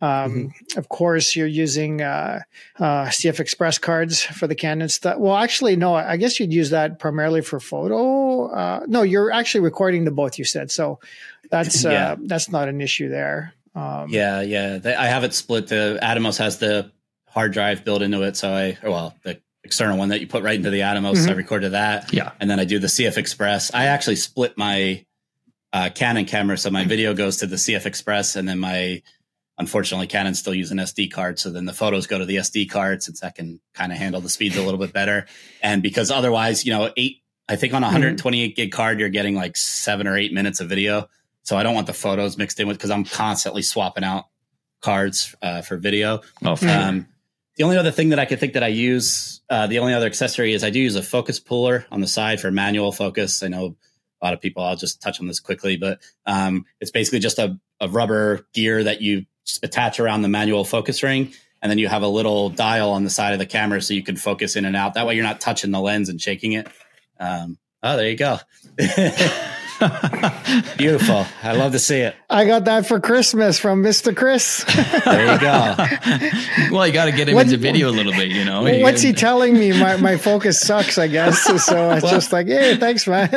Um, mm-hmm. Of course, you're using uh, uh, CF Express cards for the Canon stuff. Well, actually, no. I guess you'd use that primarily for photo. Uh, no, you're actually recording the both. You said so. That's uh, yeah. that's not an issue there. Um, yeah, yeah. I have it split. The Atomos has the hard drive built into it, so I well the external one that you put right into the Atomos. Mm-hmm. I recorded that. Yeah, and then I do the CF Express. I actually split my uh, Canon camera, so my video goes to the CF Express, and then my unfortunately Canon's still using SD card, So then the photos go to the SD card since that can kind of handle the speeds a little bit better. And because otherwise, you know, eight, I think on a 128 mm-hmm. gig card, you're getting like seven or eight minutes of video. So I don't want the photos mixed in with because I'm constantly swapping out cards uh, for video. Oh, um, the only other thing that I could think that I use, uh, the only other accessory is I do use a focus puller on the side for manual focus. I know a lot of people, I'll just touch on this quickly, but um, it's basically just a, a rubber gear that you attach around the manual focus ring. And then you have a little dial on the side of the camera so you can focus in and out. That way you're not touching the lens and shaking it. Um, oh, there you go. Beautiful. I love to see it. I got that for Christmas from Mr. Chris. there you go. well, you got to get him what, into video a little bit, you know. You what's he telling me? My, my focus sucks, I guess. So it's well, just like, hey, thanks, man.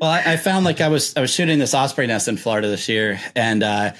well, I, I, found like I was I was shooting this osprey nest in Florida this year, and uh,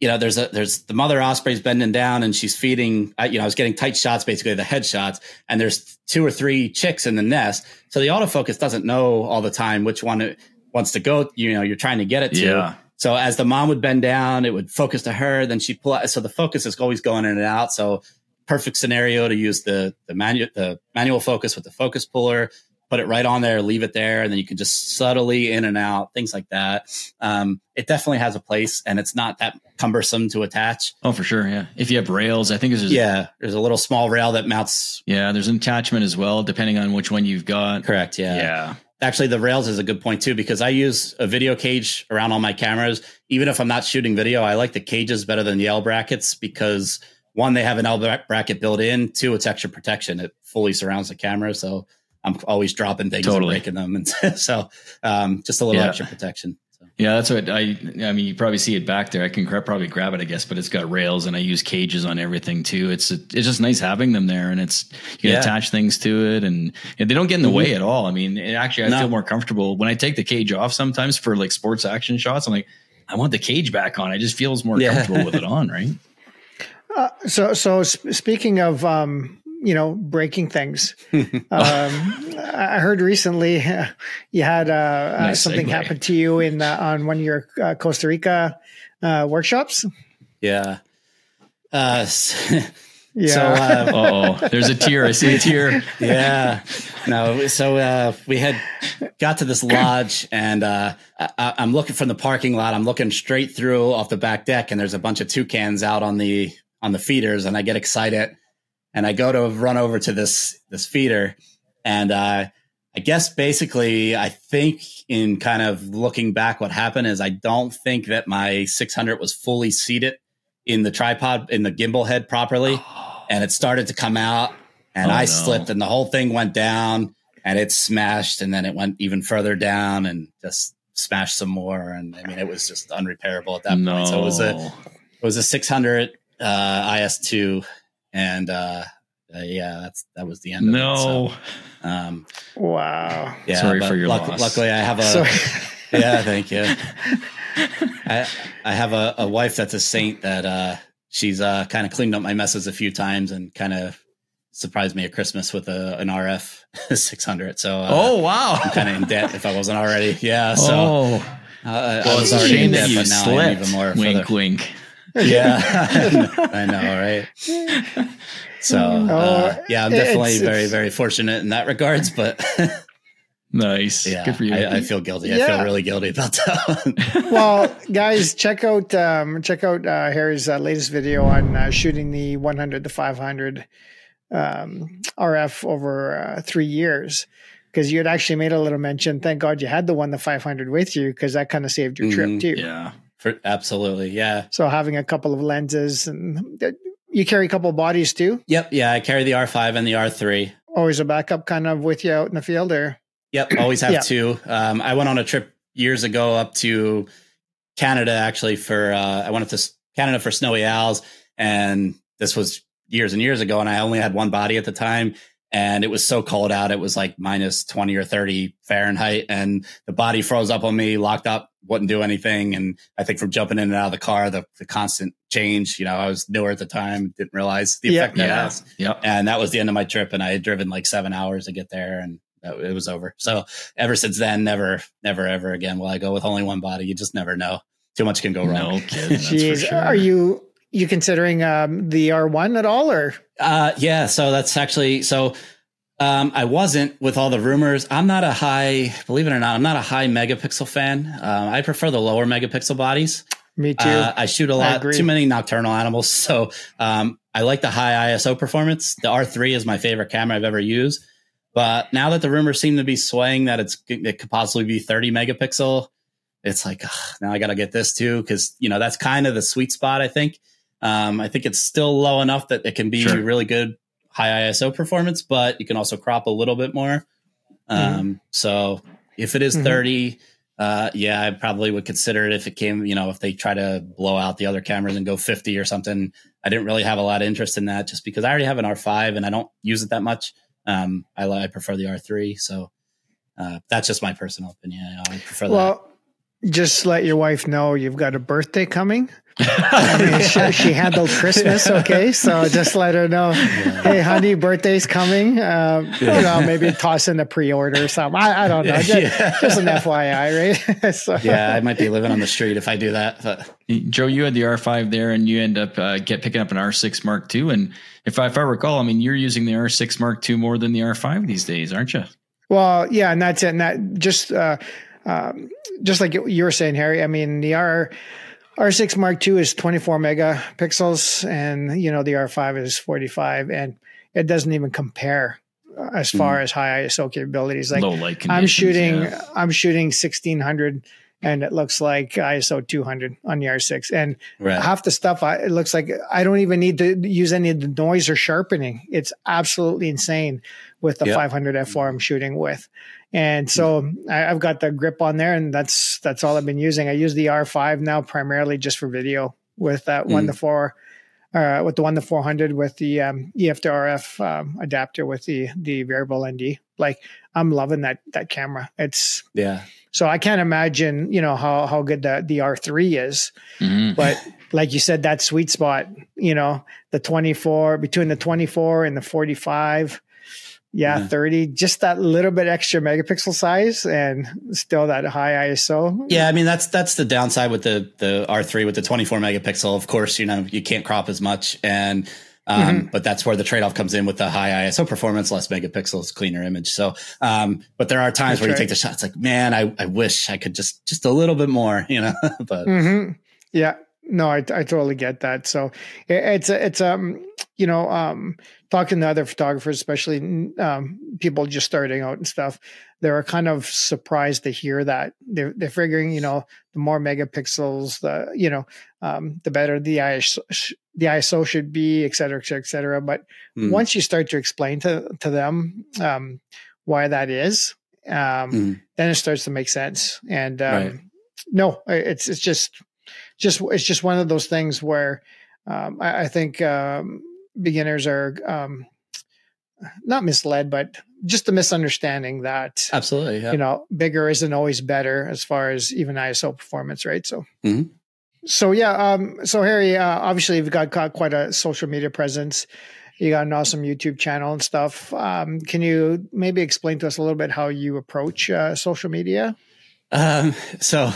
you know, there's a there's the mother osprey's bending down and she's feeding. Uh, you know, I was getting tight shots, basically the head shots, and there's two or three chicks in the nest. So the autofocus doesn't know all the time which one it wants to go. You know, you're trying to get it to. Yeah. So as the mom would bend down, it would focus to her. Then she'd pull out. So the focus is always going in and out. So perfect scenario to use the the manual the manual focus with the focus puller put it right on there, leave it there, and then you can just subtly in and out, things like that. Um, it definitely has a place, and it's not that cumbersome to attach. Oh, for sure, yeah. If you have rails, I think there's yeah, there's a little small rail that mounts. Yeah, there's an attachment as well, depending on which one you've got. Correct. Yeah. Yeah. Actually, the rails is a good point too because I use a video cage around all my cameras. Even if I'm not shooting video, I like the cages better than the L brackets because one, they have an L bracket built in. Two, it's extra protection. It fully surrounds the camera, so I'm always dropping things totally. and breaking them, and so um, just a little yeah. extra protection. So. Yeah, that's what I. I mean, you probably see it back there. I can probably grab it, I guess, but it's got rails, and I use cages on everything too. It's it's just nice having them there, and it's you can yeah. attach things to it, and, and, they don't get in the mm-hmm. way at all. I mean, actually, I no. feel more comfortable when I take the cage off sometimes for like sports action shots. I'm like, I want the cage back on. It just feels more yeah. comfortable with it on, right? Uh, so, so sp- speaking of, um, you know, breaking things, um, I heard recently you had uh, uh nice something segue. happen to you in uh, on one of your uh, Costa Rica workshops. Yeah. Uh, yeah. So, uh, oh, there's a tear. I see a tear. Yeah. No. So uh, we had got to this lodge, and uh, I, am looking from the parking lot. I'm looking straight through off the back deck, and there's a bunch of toucans out on the on the feeders, and I get excited, and I go to run over to this this feeder, and uh, I guess basically, I think in kind of looking back, what happened is I don't think that my 600 was fully seated in the tripod in the gimbal head properly. and it started to come out and oh, I no. slipped and the whole thing went down and it smashed and then it went even further down and just smashed some more. And I mean, it was just unrepairable at that no. point. So it was a, it was a 600 uh, IS2 and uh, uh, yeah, that's that was the end. No. It, so, um, wow. Yeah. Sorry for your luck, loss. Luckily, I have a. yeah, thank you. I I have a, a wife that's a saint that uh, she's uh, kind of cleaned up my messes a few times and kind of surprised me at Christmas with a, an RF 600. So, uh, oh wow, I'm kind of in debt if I wasn't already. Yeah. So, oh. Uh, well, I was already in debt, but now slipped. I'm even more. Wink, the, wink. Yeah, I know, right? So, uh, oh, yeah, I'm definitely it's, very, very fortunate in that regards, but. Nice. Yeah. Good for you. I, I feel guilty. Yeah. I feel really guilty about that. well, guys, check out um, check out uh, Harry's uh, latest video on uh, shooting the 100 to 500 um, RF over uh, three years. Because you had actually made a little mention. Thank God you had the one the 500 with you because that kind of saved your trip mm, too. Yeah. For, absolutely. Yeah. So having a couple of lenses and uh, you carry a couple of bodies too. Yep. Yeah. I carry the R5 and the R3. Always a backup kind of with you out in the field there. Yep, always have yeah. two. Um, I went on a trip years ago up to Canada actually for uh, I went up to Canada for snowy owls, and this was years and years ago, and I only had one body at the time, and it was so cold out, it was like minus twenty or thirty Fahrenheit, and the body froze up on me, locked up, wouldn't do anything, and I think from jumping in and out of the car, the, the constant change, you know, I was newer at the time, didn't realize the effect that yeah. has. Yep. and that was the end of my trip, and I had driven like seven hours to get there, and it was over. So ever since then, never, never, ever again will I go with only one body. You just never know. Too much can go wrong. No kidding. Jeez, sure. are you you considering um, the R one at all, or? Uh, yeah. So that's actually so. Um, I wasn't with all the rumors. I'm not a high, believe it or not, I'm not a high megapixel fan. Uh, I prefer the lower megapixel bodies. Me too. Uh, I shoot a lot, too many nocturnal animals. So um, I like the high ISO performance. The R3 is my favorite camera I've ever used. But now that the rumors seem to be swaying that it's it could possibly be 30 megapixel, it's like ugh, now I got to get this too because you know that's kind of the sweet spot. I think. Um, I think it's still low enough that it can be sure. really good high ISO performance, but you can also crop a little bit more. Um, mm-hmm. So if it is mm-hmm. 30, uh, yeah, I probably would consider it if it came, you know, if they try to blow out the other cameras and go 50 or something. I didn't really have a lot of interest in that just because I already have an R5 and I don't use it that much. Um, I, I prefer the R3. So uh, that's just my personal opinion. I prefer well, that. Well, just let your wife know you've got a birthday coming. I mean, she, she, handled Christmas okay, so just let her know. Yeah. Hey, honey, birthday's coming. Um, yeah. You know, maybe toss in a pre-order or something. I, I don't know. Just, yeah. just, an FYI, right? so. Yeah, I might be living on the street if I do that. But. Joe, you had the R5 there, and you end up uh, get picking up an R6 Mark II. And if I, if I recall, I mean, you're using the R6 Mark II more than the R5 these days, aren't you? Well, yeah, and that's it. And that just uh, um, just like you were saying, Harry. I mean, the R R6 Mark II is 24 megapixels, and you know the R5 is 45, and it doesn't even compare as far mm. as high ISO capabilities. Like Low light I'm shooting, yeah. I'm shooting 1600, and it looks like ISO 200 on the R6, and right. half the stuff I, it looks like I don't even need to use any of the noise or sharpening. It's absolutely insane with the yep. 500 f4 I'm shooting with. And so I, have got the grip on there, and that's that's all I've been using. I use the R5 now primarily just for video with that mm. one to four, uh, with the one to four hundred with the um, EF to RF um, adapter with the the variable ND. Like I'm loving that that camera. It's yeah. So I can't imagine you know how how good the the R3 is, mm-hmm. but like you said, that sweet spot, you know, the 24 between the 24 and the 45. Yeah, yeah, 30, just that little bit extra megapixel size and still that high ISO. Yeah, I mean that's that's the downside with the the R3 with the 24 megapixel. Of course, you know, you can't crop as much and um, mm-hmm. but that's where the trade-off comes in with the high ISO performance, less megapixels, cleaner image. So, um, but there are times that's where right. you take the shot. It's like, man, I, I wish I could just, just a little bit more, you know, but mm-hmm. yeah, no, I, I totally get that. So it, it's, it's, um, you know, um, talking to other photographers, especially, um, people just starting out and stuff, they're kind of surprised to hear that they're, they're figuring, you know, the more megapixels, the, you know, um, the better the ISO, the ISO should be, et cetera, et cetera, et cetera. But mm. once you start to explain to, to them, um, why that is, um, mm. then it starts to make sense. And, um, right. no, it's, it's just, just, it's just one of those things where, um, I, I, think, um, beginners are, um, not misled, but just a misunderstanding that absolutely, yeah. you know, bigger isn't always better as far as even ISO performance, right? So, mm-hmm. So yeah, um, so Harry, uh, obviously you've got, got quite a social media presence. You got an awesome YouTube channel and stuff. Um, can you maybe explain to us a little bit how you approach uh, social media? Um, so,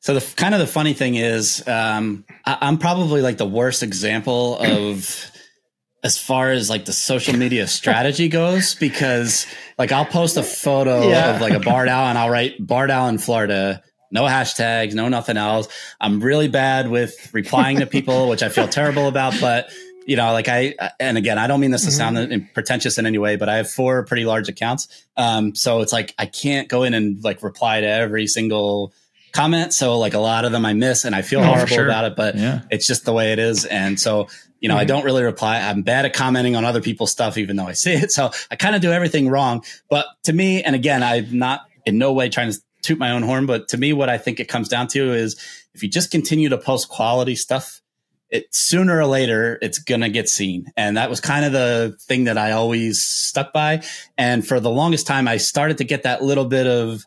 so the kind of the funny thing is, um, I, I'm probably like the worst example of as far as like the social media strategy goes because like I'll post a photo yeah. of like a barred owl and I'll write barred owl in Florida no hashtags, no nothing else. I'm really bad with replying to people, which I feel terrible about. But you know, like I, and again, I don't mean this to sound mm-hmm. pretentious in any way, but I have four pretty large accounts. Um, so it's like I can't go in and like reply to every single comment. So like a lot of them I miss, and I feel oh, horrible sure. about it. But yeah. it's just the way it is. And so you know, mm-hmm. I don't really reply. I'm bad at commenting on other people's stuff, even though I see it. So I kind of do everything wrong. But to me, and again, I'm not in no way trying to toot my own horn, but to me, what I think it comes down to is if you just continue to post quality stuff, it sooner or later it's gonna get seen. And that was kind of the thing that I always stuck by. And for the longest time, I started to get that little bit of,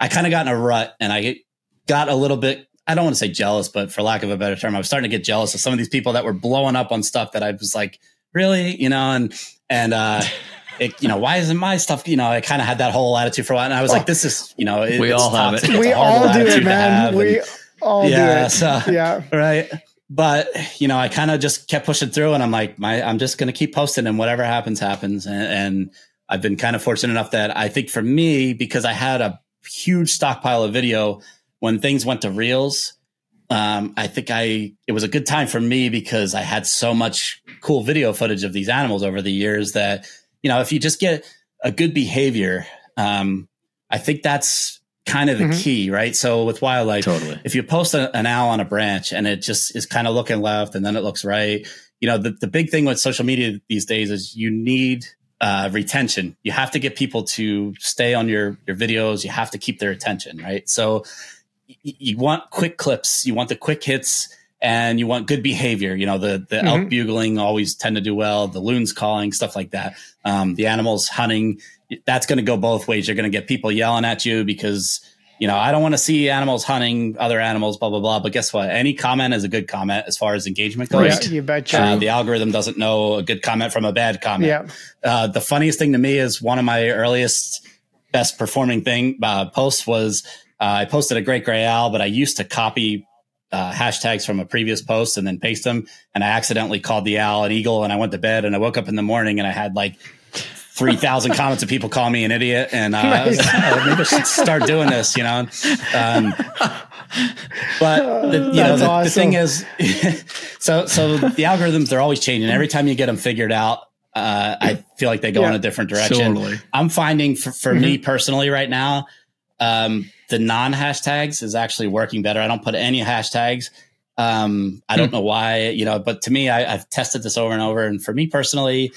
I kind of got in a rut and I got a little bit, I don't want to say jealous, but for lack of a better term, I was starting to get jealous of some of these people that were blowing up on stuff that I was like, really, you know, and, and, uh, it, you know, why isn't my stuff? You know, I kind of had that whole attitude for a while, and I was like, this is, you know, it, we all have it. We all do it, man. We all yeah, do it. So, yeah, right. But you know, I kind of just kept pushing through, and I'm like, my, I'm just going to keep posting, and whatever happens, happens. And, and I've been kind of fortunate enough that I think for me, because I had a huge stockpile of video when things went to reels. Um, I think I it was a good time for me because I had so much cool video footage of these animals over the years that you know, if you just get a good behavior, um, I think that's kind of the mm-hmm. key, right? So with wildlife, totally. if you post a, an owl on a branch and it just is kind of looking left and then it looks right, you know, the, the big thing with social media these days is you need uh, retention. You have to get people to stay on your, your videos. You have to keep their attention, right? So you want quick clips. You want the quick hits and you want good behavior. You know, the the mm-hmm. elk bugling always tend to do well. The loons calling, stuff like that. Um, the animals hunting, that's going to go both ways. You're going to get people yelling at you because you know I don't want to see animals hunting other animals, blah blah blah. But guess what? Any comment is a good comment as far as engagement goes. Yeah, you betcha. Uh, the algorithm doesn't know a good comment from a bad comment. Yeah. Uh, the funniest thing to me is one of my earliest best performing thing uh, posts was uh, I posted a great gray owl, but I used to copy uh, hashtags from a previous post and then paste them. And I accidentally called the owl an eagle and I went to bed and I woke up in the morning and I had like 3,000 comments of people calling me an idiot. And uh, nice. oh, maybe I should start doing this, you know? Um, but the, you know, the, awesome. the, thing is, so, so the algorithms, they're always changing. Every time you get them figured out, uh, I feel like they go yeah, in a different direction. Totally. I'm finding for, for mm-hmm. me personally right now, um, the non hashtags is actually working better. I don't put any hashtags. Um, I don't hmm. know why, you know, but to me, I, have tested this over and over. And for me personally,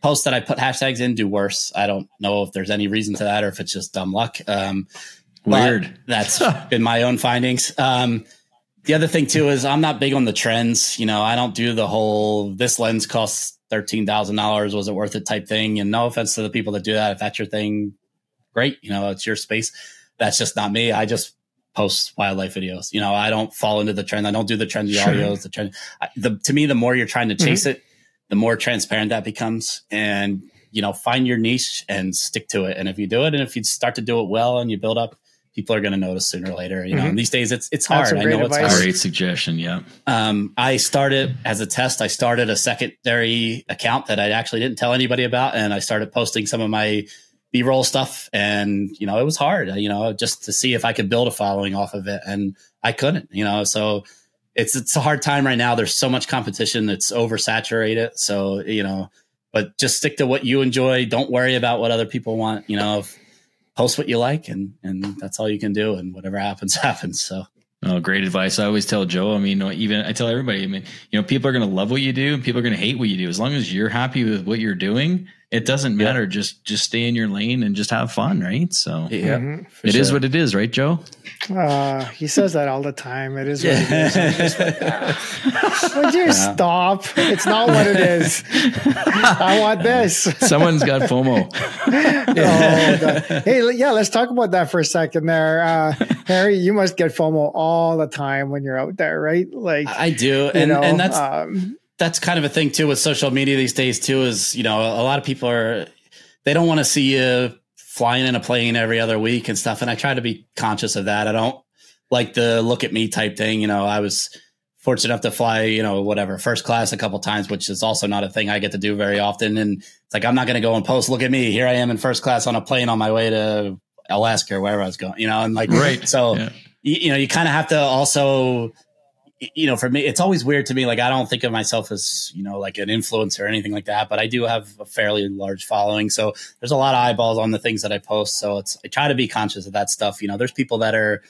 posts that I put hashtags in do worse. I don't know if there's any reason to that or if it's just dumb luck. Um, Weird. That's been my own findings. Um, the other thing too is I'm not big on the trends. You know, I don't do the whole this lens costs thirteen thousand dollars. Was it worth it type thing? And no offense to the people that do that. If that's your thing, great. You know, it's your space that's just not me. I just post wildlife videos. You know, I don't fall into the trend. I don't do the trendy sure. audios. The trend. The to me, the more you're trying to mm-hmm. chase mm-hmm. it, the more transparent that becomes. And you know, find your niche and stick to it. And if you do it, and if you start to do it well, and you build up, people are going to notice sooner or later. You know, mm-hmm. these days it's it's hard. I know advice. it's hard. Great suggestion. Yeah. Um, I started as a test. I started a secondary account that I actually didn't tell anybody about, and I started posting some of my b-roll stuff and you know it was hard you know just to see if i could build a following off of it and i couldn't you know so it's it's a hard time right now there's so much competition that's oversaturated so you know but just stick to what you enjoy don't worry about what other people want you know post what you like and and that's all you can do and whatever happens happens so Oh, great advice. I always tell Joe, I mean, even I tell everybody, I mean, you know, people are going to love what you do and people are going to hate what you do. As long as you're happy with what you're doing, it doesn't matter. Yeah. Just just stay in your lane and just have fun, right? So yeah, mm-hmm, it sure. is what it is, right, Joe? Uh, he says that all the time. It is what yeah. it is. Like, ah. Would you yeah. stop? It's not what it is. I want this. Someone's got FOMO. oh, hey, yeah, let's talk about that for a second there. Uh, Harry, you must get FOMO all the time when you're out there, right? Like I do. And, know, and that's um, that's kind of a thing too with social media these days too is you know a lot of people are they don't want to see you flying in a plane every other week and stuff and i try to be conscious of that i don't like the look at me type thing you know i was fortunate enough to fly you know whatever first class a couple times which is also not a thing i get to do very often and it's like i'm not going to go and post look at me here i am in first class on a plane on my way to alaska or wherever i was going you know and like right so yeah. you, you know you kind of have to also you know, for me, it's always weird to me. Like, I don't think of myself as, you know, like an influencer or anything like that, but I do have a fairly large following. So there's a lot of eyeballs on the things that I post. So it's, I try to be conscious of that stuff. You know, there's people that are,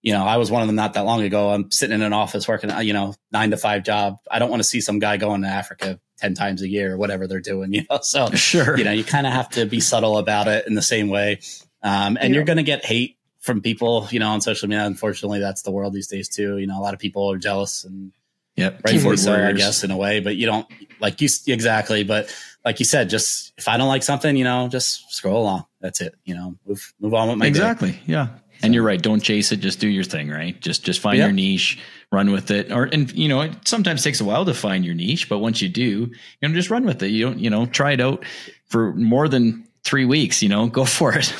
you know, I was one of them not that long ago. I'm sitting in an office working, you know, nine to five job. I don't want to see some guy going to Africa 10 times a year or whatever they're doing, you know? So, sure. You know, you kind of have to be subtle about it in the same way. Um, and yeah. you're going to get hate from people, you know, on social media. Unfortunately, that's the world these days too. You know, a lot of people are jealous and Yep. Rightfully so, I guess, in a way, but you don't like you exactly. But like you said, just if I don't like something, you know, just scroll along. That's it. You know, move move on with my exactly. Day. Yeah. And you're right. Don't chase it. Just do your thing. Right. Just just find yep. your niche, run with it. Or and you know, it sometimes takes a while to find your niche, but once you do, you know, just run with it. You don't you know try it out for more than three weeks. You know, go for it.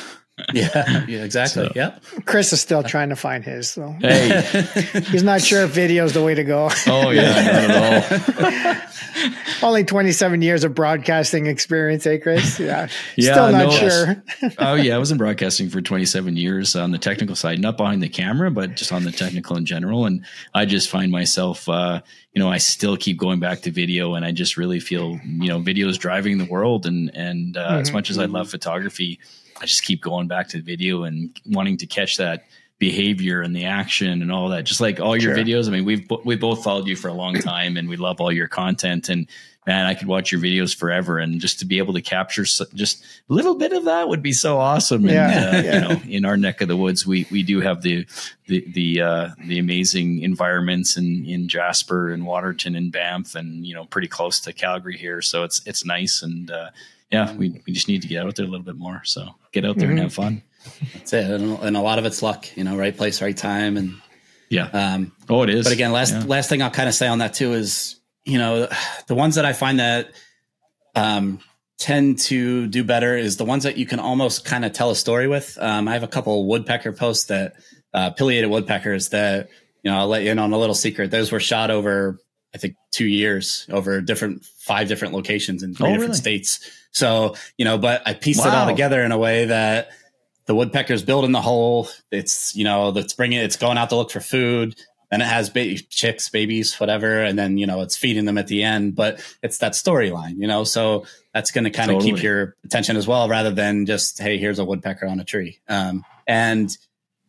Yeah, yeah, exactly. So. Yep. Chris is still trying to find his. So. Hey, he's not sure if video is the way to go. Oh yeah, not at all. Only 27 years of broadcasting experience, eh, Chris? Yeah, yeah still not no, sure. oh yeah, I was in broadcasting for 27 years on the technical side, not behind the camera, but just on the technical in general. And I just find myself, uh, you know, I still keep going back to video, and I just really feel, you know, video is driving the world. And and uh, mm-hmm. as much as I love photography I just keep going back to the video and wanting to catch that behavior and the action and all that. Just like all your sure. videos. I mean, we've we both followed you for a long time, and we love all your content. And man, I could watch your videos forever. And just to be able to capture just a little bit of that would be so awesome. And, yeah, uh, yeah. you know, in our neck of the woods, we we do have the the the uh, the amazing environments in in Jasper and Waterton and Banff, and you know, pretty close to Calgary here. So it's it's nice and. Uh, yeah, we, we just need to get out there a little bit more. So get out there mm-hmm. and have fun. That's it. And, and, a lot of it's luck, you know, right place, right time. And yeah. Um, oh, it is. But again, last, yeah. last thing I'll kind of say on that too is, you know, the ones that I find that, um, tend to do better is the ones that you can almost kind of tell a story with. Um, I have a couple woodpecker posts that, uh, pileated woodpeckers that, you know, I'll let you in on a little secret. Those were shot over, I think two years over different, five different locations in three oh, different really? states. So, you know, but I pieced wow. it all together in a way that the woodpecker's building the hole. It's, you know, it's bringing, it's going out to look for food and it has baby chicks, babies, whatever. And then, you know, it's feeding them at the end, but it's that storyline, you know, so that's going to kind of totally. keep your attention as well, rather than just, Hey, here's a woodpecker on a tree. Um, and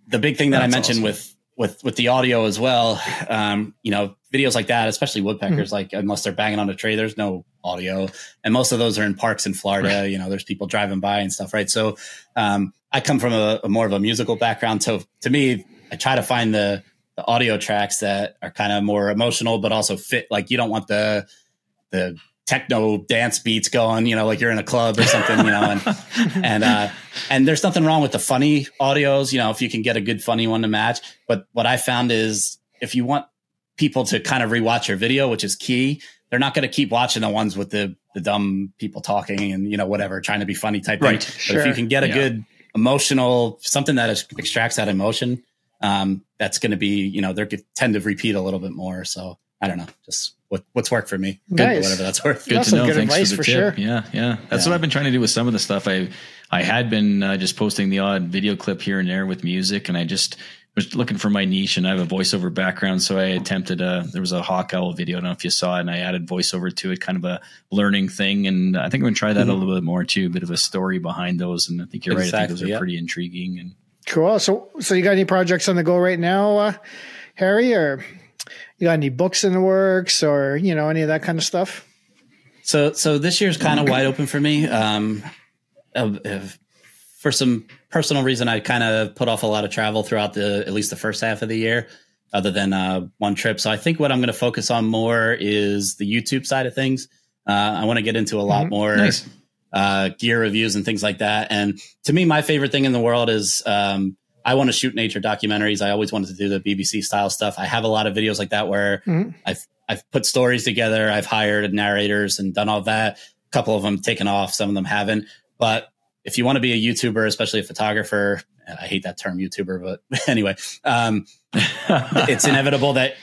the big thing that that's I mentioned awesome. with, with, with the audio as well, um, you know, videos like that, especially woodpeckers, mm-hmm. like unless they're banging on a tree, there's no audio. And most of those are in parks in Florida. Right. You know, there's people driving by and stuff, right? So um, I come from a, a, more of a musical background. So to me, I try to find the the audio tracks that are kind of more emotional, but also fit. Like you don't want the the techno dance beats going, you know, like you're in a club or something, you know, and and uh, and there's nothing wrong with the funny audios, you know, if you can get a good funny one to match. But what I found is if you want people to kind of rewatch your video, which is key, they're not going to keep watching the ones with the the dumb people talking and you know whatever trying to be funny type right. thing. Sure. But if you can get a yeah. good emotional something that is, extracts that emotion, um, that's going to be you know they're going to tend to repeat a little bit more. So I don't know, just what what's worked for me. Nice. Whatever that's worth. Good that's to know. Good Thanks advice for the for tip. Sure. Yeah, yeah. That's yeah. what I've been trying to do with some of the stuff. I I had been uh, just posting the odd video clip here and there with music, and I just was looking for my niche, and I have a voiceover background, so I attempted a. There was a hawk owl video. I don't know if you saw it, and I added voiceover to it, kind of a learning thing, and I think I'm going to try that mm-hmm. a little bit more too. A bit of a story behind those, and I think you're exactly, right. I think those are pretty intriguing and cool. So, so you got any projects on the go right now, uh, Harry, or you got any books in the works, or you know any of that kind of stuff? So, so this year's kind of wide open for me. Um, uh, for some personal reason, I kind of put off a lot of travel throughout the at least the first half of the year, other than uh, one trip. So I think what I'm going to focus on more is the YouTube side of things. Uh, I want to get into a lot mm-hmm. more nice. uh, gear reviews and things like that. And to me, my favorite thing in the world is um, I want to shoot nature documentaries. I always wanted to do the BBC style stuff. I have a lot of videos like that where mm-hmm. I've I've put stories together. I've hired narrators and done all that. A couple of them taken off, some of them haven't. But if you want to be a YouTuber, especially a photographer, I hate that term YouTuber, but anyway, um, it's inevitable that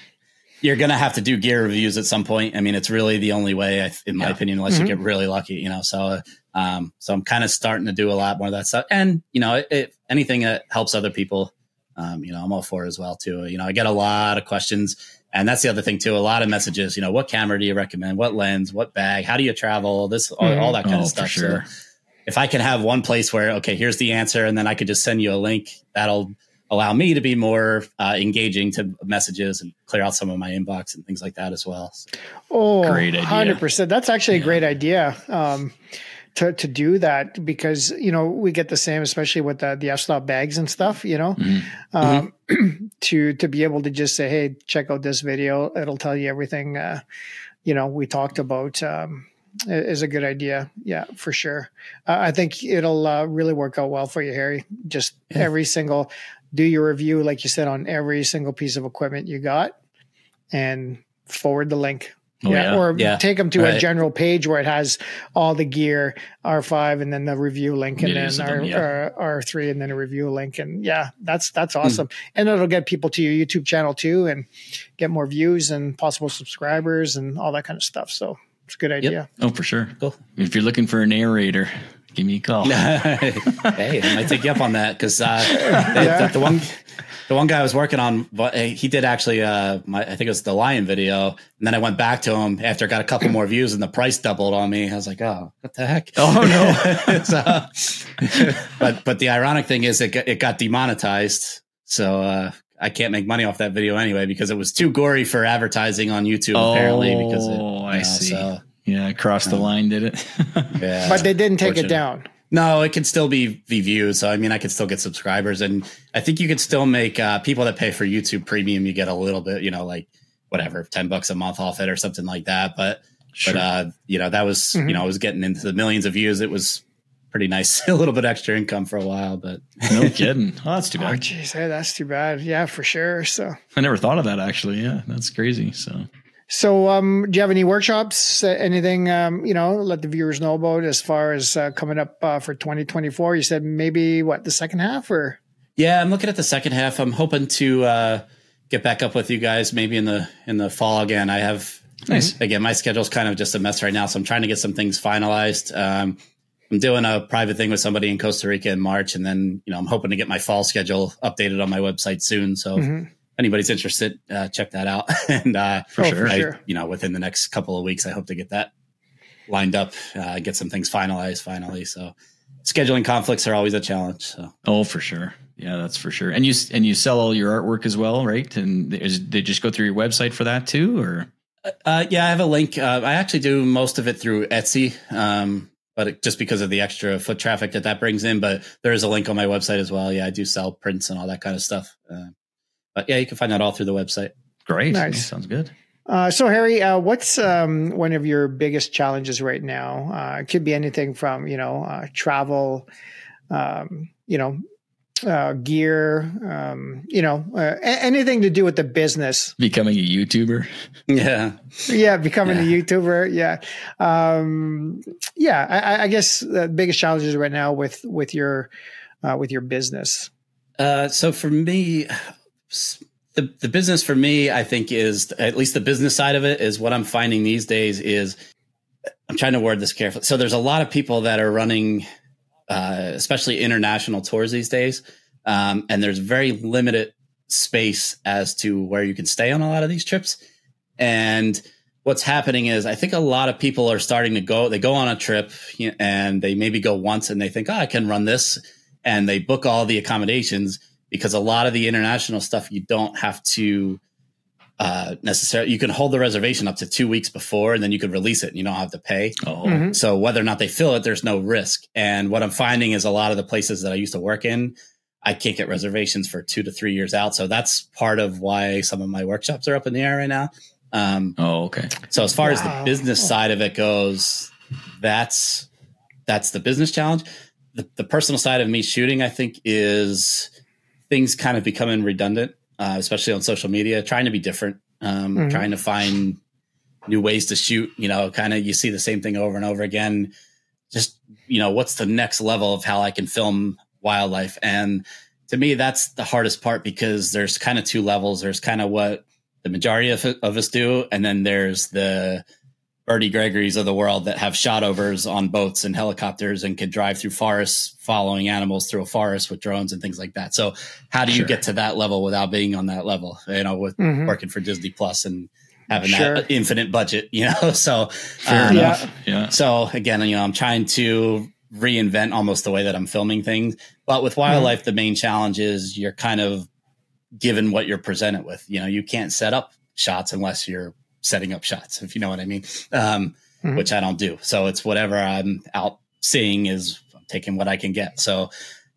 you're going to have to do gear reviews at some point. I mean, it's really the only way, in my yeah. opinion, unless mm-hmm. you get really lucky, you know. So, um, so I'm kind of starting to do a lot more of that stuff, and you know, it, anything that helps other people, um, you know, I'm all for as well too. You know, I get a lot of questions and that's the other thing too. A lot of messages, you know, what camera do you recommend? What lens? What bag? How do you travel? This, all, all that kind oh, of stuff. Sure. So if I can have one place where, okay, here's the answer, and then I could just send you a link, that'll allow me to be more uh, engaging to messages and clear out some of my inbox and things like that as well. So. Oh, great idea. 100%. That's actually a great idea. Um, to, to do that because you know we get the same especially with the the f-stop bags and stuff you know mm-hmm. Um, mm-hmm. to to be able to just say hey check out this video it'll tell you everything uh, you know we talked about um, is a good idea yeah for sure uh, i think it'll uh, really work out well for you harry just yeah. every single do your review like you said on every single piece of equipment you got and forward the link Oh, yeah, yeah, or yeah. take them to right. a general page where it has all the gear R5 and then the review link and then R, yeah. R3 and then a review link and yeah that's that's hmm. awesome mm. and it'll get people to your YouTube channel too and get more views and possible subscribers and all that kind of stuff so it's a good idea yep. oh for sure cool if you're looking for a narrator give me a call hey I might take you up on that because uh, the, the one the one guy I was working on, he did actually, uh, my, I think it was the lion video. And then I went back to him after I got a couple more views and the price doubled on me. I was like, oh, what the heck? Oh no. so, but, but the ironic thing is it got, it got demonetized. So, uh, I can't make money off that video anyway because it was too gory for advertising on YouTube oh, apparently because it, Oh, I know, see. So, yeah, crossed the line, did it? yeah. But they didn't take it down. No, it can still be, be viewed. So I mean, I could still get subscribers, and I think you could still make uh, people that pay for YouTube Premium. You get a little bit, you know, like whatever, ten bucks a month off it or something like that. But sure. but uh, you know, that was mm-hmm. you know, I was getting into the millions of views. It was pretty nice, a little bit extra income for a while. But no kidding. Oh, that's too bad. Oh, geez, that's too bad. Yeah, for sure. So I never thought of that actually. Yeah, that's crazy. So so, um, do you have any workshops? Uh, anything um, you know? Let the viewers know about as far as uh, coming up uh, for 2024. You said maybe what the second half, or yeah, I'm looking at the second half. I'm hoping to uh, get back up with you guys maybe in the in the fall again. I have nice again. My schedule's kind of just a mess right now, so I'm trying to get some things finalized. Um, I'm doing a private thing with somebody in Costa Rica in March, and then you know I'm hoping to get my fall schedule updated on my website soon. So. Mm-hmm anybody's interested, uh, check that out. and uh, for, sure. I, sure. you know, within the next couple of weeks, I hope to get that lined up, uh, get some things finalized finally. So scheduling conflicts are always a challenge. So. Oh, for sure. Yeah, that's for sure. And you and you sell all your artwork as well, right? And is, they just go through your website for that too, or? Uh, uh yeah, I have a link. Uh, I actually do most of it through Etsy, um, but it, just because of the extra foot traffic that that brings in. But there is a link on my website as well. Yeah, I do sell prints and all that kind of stuff. Uh, but yeah, you can find that all through the website. Great. Nice. Sounds good. Uh, so, Harry, uh, what's um, one of your biggest challenges right now? Uh, it could be anything from you know uh, travel, um, you know, uh, gear, um, you know, uh, anything to do with the business. Becoming a YouTuber. Yeah. Yeah, becoming yeah. a YouTuber. Yeah. Um, yeah, I, I, guess the biggest challenges right now with with your with your business. so for me, the, the business for me, I think is at least the business side of it is what I'm finding these days is I'm trying to word this carefully. So there's a lot of people that are running, uh, especially international tours these days. Um, and there's very limited space as to where you can stay on a lot of these trips. And what's happening is I think a lot of people are starting to go, they go on a trip and they maybe go once and they think, oh, I can run this. And they book all the accommodations because a lot of the international stuff you don't have to uh, necessarily you can hold the reservation up to two weeks before and then you can release it and you don't have to pay. Oh. mm-hmm. so whether or not they fill it there's no risk. And what i'm finding is a lot of the places that i used to work in i can't get reservations for two to three years out. So that's part of why some of my workshops are up in the air right now. Um, oh okay. so as far wow. as the business side of it goes that's that's the business challenge. The, the personal side of me shooting i think is things kind of becoming redundant, uh, especially on social media, trying to be different, um, mm-hmm. trying to find new ways to shoot, you know, kind of you see the same thing over and over again. Just, you know, what's the next level of how I can film wildlife? And to me, that's the hardest part because there's kind of two levels. There's kind of what the majority of, of us do, and then there's the Bertie Gregory's of the world that have Shotovers on boats and helicopters and can drive through forests following animals through a forest with drones and things like that. So how do you sure. get to that level without being on that level? You know, with mm-hmm. working for Disney Plus and having sure. that infinite budget, you know? So, um, yeah. yeah. So again, you know, I'm trying to reinvent almost the way that I'm filming things, but with wildlife, mm-hmm. the main challenge is you're kind of given what you're presented with. You know, you can't set up shots unless you're setting up shots, if you know what I mean, um, mm-hmm. which I don't do. So it's whatever I'm out seeing is taking what I can get. So,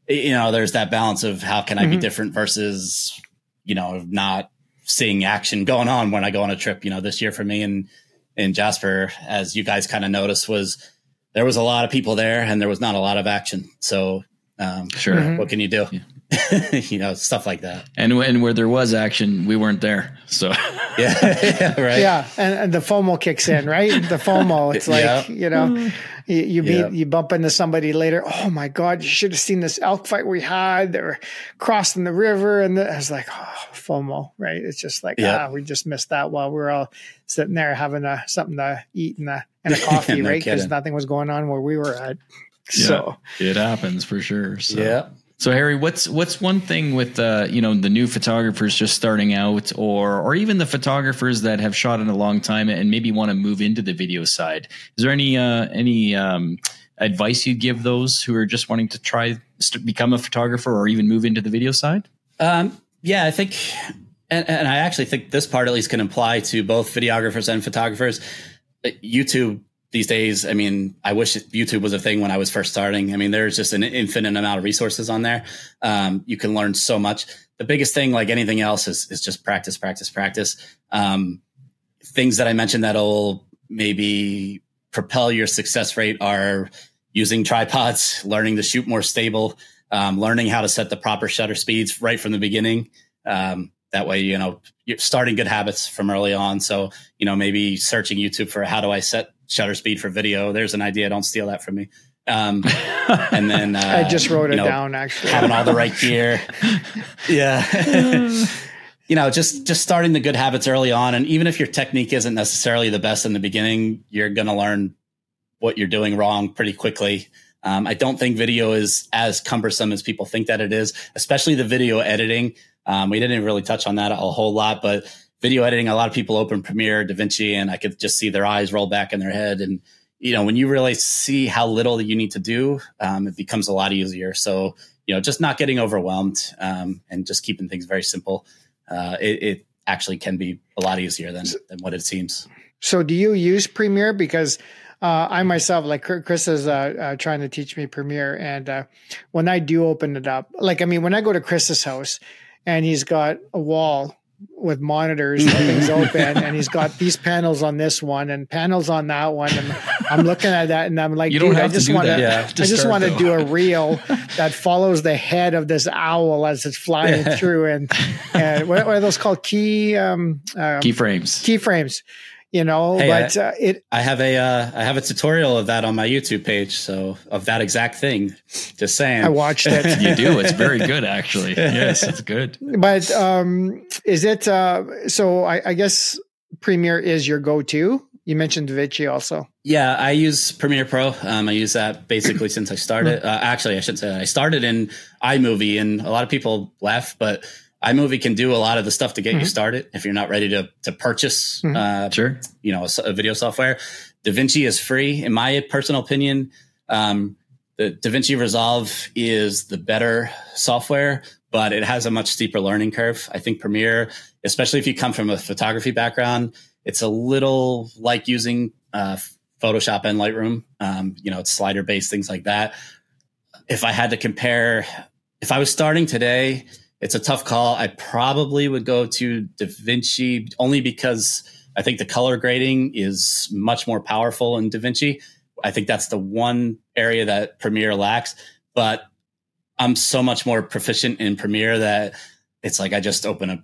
you know, there's that balance of how can I mm-hmm. be different versus, you know, not seeing action going on when I go on a trip. You know, this year for me and in Jasper, as you guys kind of noticed, was there was a lot of people there and there was not a lot of action. So, um, sure, mm-hmm. what can you do? Yeah. you know, stuff like that. And and where there was action, we weren't there. So yeah, yeah, right. Yeah, and, and, the FOMO kicks in, right? The FOMO. It's like yeah. you know, mm. you, you beat, yeah. you bump into somebody later. Oh my god, you should have seen this elk fight we had. They were crossing the river, and the, I was like, oh, FOMO, right? It's just like ah, we just missed that while we are all sitting there having a something to eat and a and a coffee, no right? Because nothing was going on where we were at. So it happens for sure. So. Yeah. So Harry, what's what's one thing with uh, you know the new photographers just starting out, or or even the photographers that have shot in a long time and maybe want to move into the video side? Is there any uh, any um, advice you'd give those who are just wanting to try st- become a photographer or even move into the video side? Um, yeah, I think, and, and I actually think this part at least can apply to both videographers and photographers. Uh, YouTube these days, I mean, I wish YouTube was a thing when I was first starting. I mean, there's just an infinite amount of resources on there. Um, you can learn so much. The biggest thing, like anything else, is is just practice, practice, practice. Um, things that I mentioned that'll maybe propel your success rate are using tripods, learning to shoot more stable, um, learning how to set the proper shutter speeds right from the beginning. Um, that way, you know, you're starting good habits from early on. So, you know, maybe searching YouTube for how do I set shutter speed for video. There's an idea. Don't steal that from me. Um, and then uh, I just wrote it know, down. Actually, having all the right gear. yeah. you know, just just starting the good habits early on, and even if your technique isn't necessarily the best in the beginning, you're going to learn what you're doing wrong pretty quickly. Um, I don't think video is as cumbersome as people think that it is, especially the video editing. Um, we didn't really touch on that a whole lot, but video editing, a lot of people open Premiere, DaVinci, and I could just see their eyes roll back in their head. And, you know, when you really see how little you need to do, um, it becomes a lot easier. So, you know, just not getting overwhelmed um, and just keeping things very simple. Uh, it, it, actually can be a lot easier than, than what it seems. So, do you use Premiere? Because uh, I myself, like Chris is uh, uh, trying to teach me Premiere, and uh, when I do open it up, like I mean, when I go to Chris's house and he's got a wall with monitors and things open, and he's got these panels on this one and panels on that one, and I'm looking at that and I'm like, you don't have I just want to, yeah, I just want to do a reel that follows the head of this owl as it's flying yeah. through, and and what, what, are those called? Key um, um keyframes. Keyframes you know hey, but I, uh, it i have a uh, I have a tutorial of that on my youtube page so of that exact thing. Just saying. I watched it. You do. It's very good actually. Yes it's good. But um is it uh so i, I guess premiere is your go-to? You mentioned DaVinci also. Yeah, I use Premiere Pro. Um, I use that basically since I started. Uh, actually, I should say I started in iMovie, and a lot of people left, but iMovie can do a lot of the stuff to get mm-hmm. you started if you're not ready to to purchase, mm-hmm. uh, sure, you know, a, a, video software. DaVinci is free, in my personal opinion. Um, the DaVinci Resolve is the better software, but it has a much steeper learning curve. I think Premiere, especially if you come from a photography background, it's a little like using uh, Photoshop and Lightroom. Um, you know, it's slider based things like that. If I had to compare, if I was starting today it's a tough call. I probably would go to DaVinci only because I think the color grading is much more powerful in DaVinci. I think that's the one area that Premiere lacks. But I'm so much more proficient in Premiere that it's like I just open a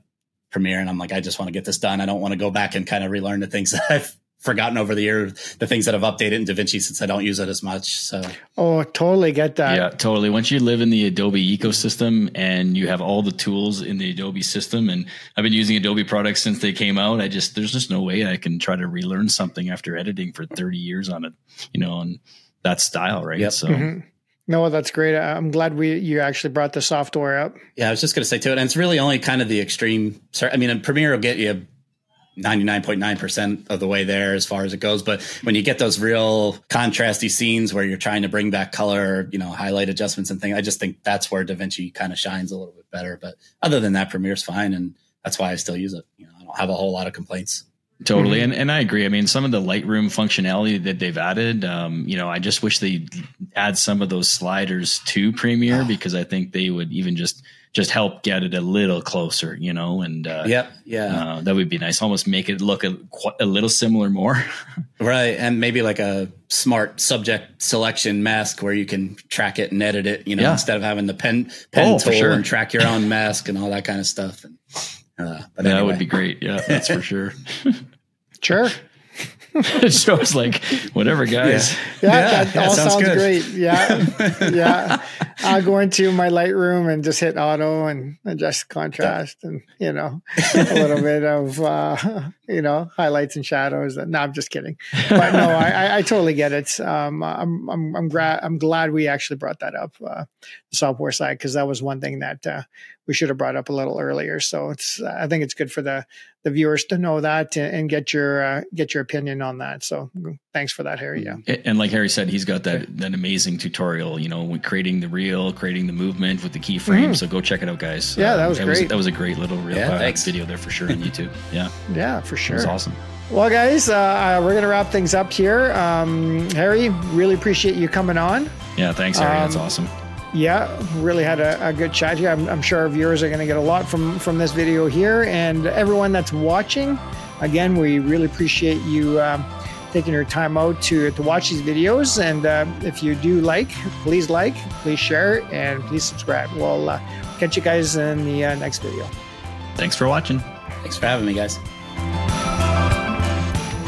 Premiere and I'm like, I just want to get this done. I don't want to go back and kind of relearn the things that I've forgotten over the year the things that have updated in DaVinci since I don't use it as much. So Oh, totally get that. Yeah, totally. Once you live in the Adobe ecosystem and you have all the tools in the Adobe system and I've been using Adobe products since they came out, I just there's just no way I can try to relearn something after editing for 30 years on it, you know, on that style, right? Yep. So mm-hmm. No, that's great. I'm glad we you actually brought the software up. Yeah, I was just going to say to it, and it's really only kind of the extreme. I mean, Premiere will get you 99.9% of the way there as far as it goes. But when you get those real contrasty scenes where you're trying to bring back color, you know, highlight adjustments and things, I just think that's where DaVinci kind of shines a little bit better. But other than that, Premiere's fine. And that's why I still use it. You know, I don't have a whole lot of complaints. Totally. Mm-hmm. And, and I agree. I mean, some of the Lightroom functionality that they've added, um, you know, I just wish they add some of those sliders to Premiere oh. because I think they would even just – just help get it a little closer, you know, and uh, yep, yeah, uh, that would be nice. Almost make it look a, a little similar more, right? And maybe like a smart subject selection mask where you can track it and edit it, you know, yeah. instead of having the pen pen oh, tool sure. and track your own mask and all that kind of stuff. And, uh, but anyway. that would be great. Yeah, that's for sure. sure. so it's like whatever guys. Yeah, yeah, yeah that all sounds, sounds great. Yeah. Yeah. I'll go into my lightroom and just hit auto and adjust contrast and you know a little bit of uh, you know highlights and shadows no i'm just kidding but no i i, totally get it um, i'm i'm i'm, gra- I'm glad we actually brought that up uh, the software side because that was one thing that uh, we should have brought up a little earlier. So it's I think it's good for the the viewers to know that and, get your uh, get your opinion on that. So thanks for that, Harry. Yeah, and like Harry said, he's got that that amazing tutorial. You know, creating the reel, creating the movement with the keyframes. Mm. So go check it out, guys. Yeah, that was that great. Was, that was a great little reel yeah, uh, video there for sure on YouTube. Yeah, yeah, for sure. It was awesome. Well, guys, uh, we're going to wrap things up here. Um, Harry, really appreciate you coming on. Yeah, thanks, Harry. Um, That's awesome. Yeah, really had a, a good chat here. I'm, I'm, sure our viewers are going to get a lot from from this video here, and everyone that's watching. Again, we really appreciate you uh, taking your time out to to watch these videos. And uh, if you do like, please like, please share, and please subscribe. We'll uh, catch you guys in the uh, next video. Thanks for watching. Thanks for having me, guys.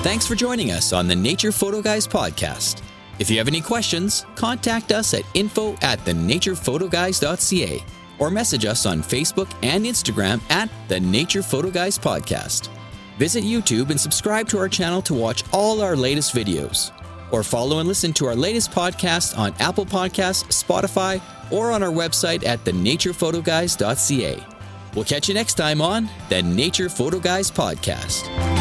Thanks for joining us on the Nature Photo Guys podcast. If you have any questions, contact us at info at thenaturePhotoGuys.ca or message us on Facebook and Instagram at the Nature Photo Guys Podcast. Visit YouTube and subscribe to our channel to watch all our latest videos. Or follow and listen to our latest podcast on Apple Podcasts, Spotify, or on our website at thenaturePhotoGuys.ca. We'll catch you next time on the Nature Photo Guys Podcast.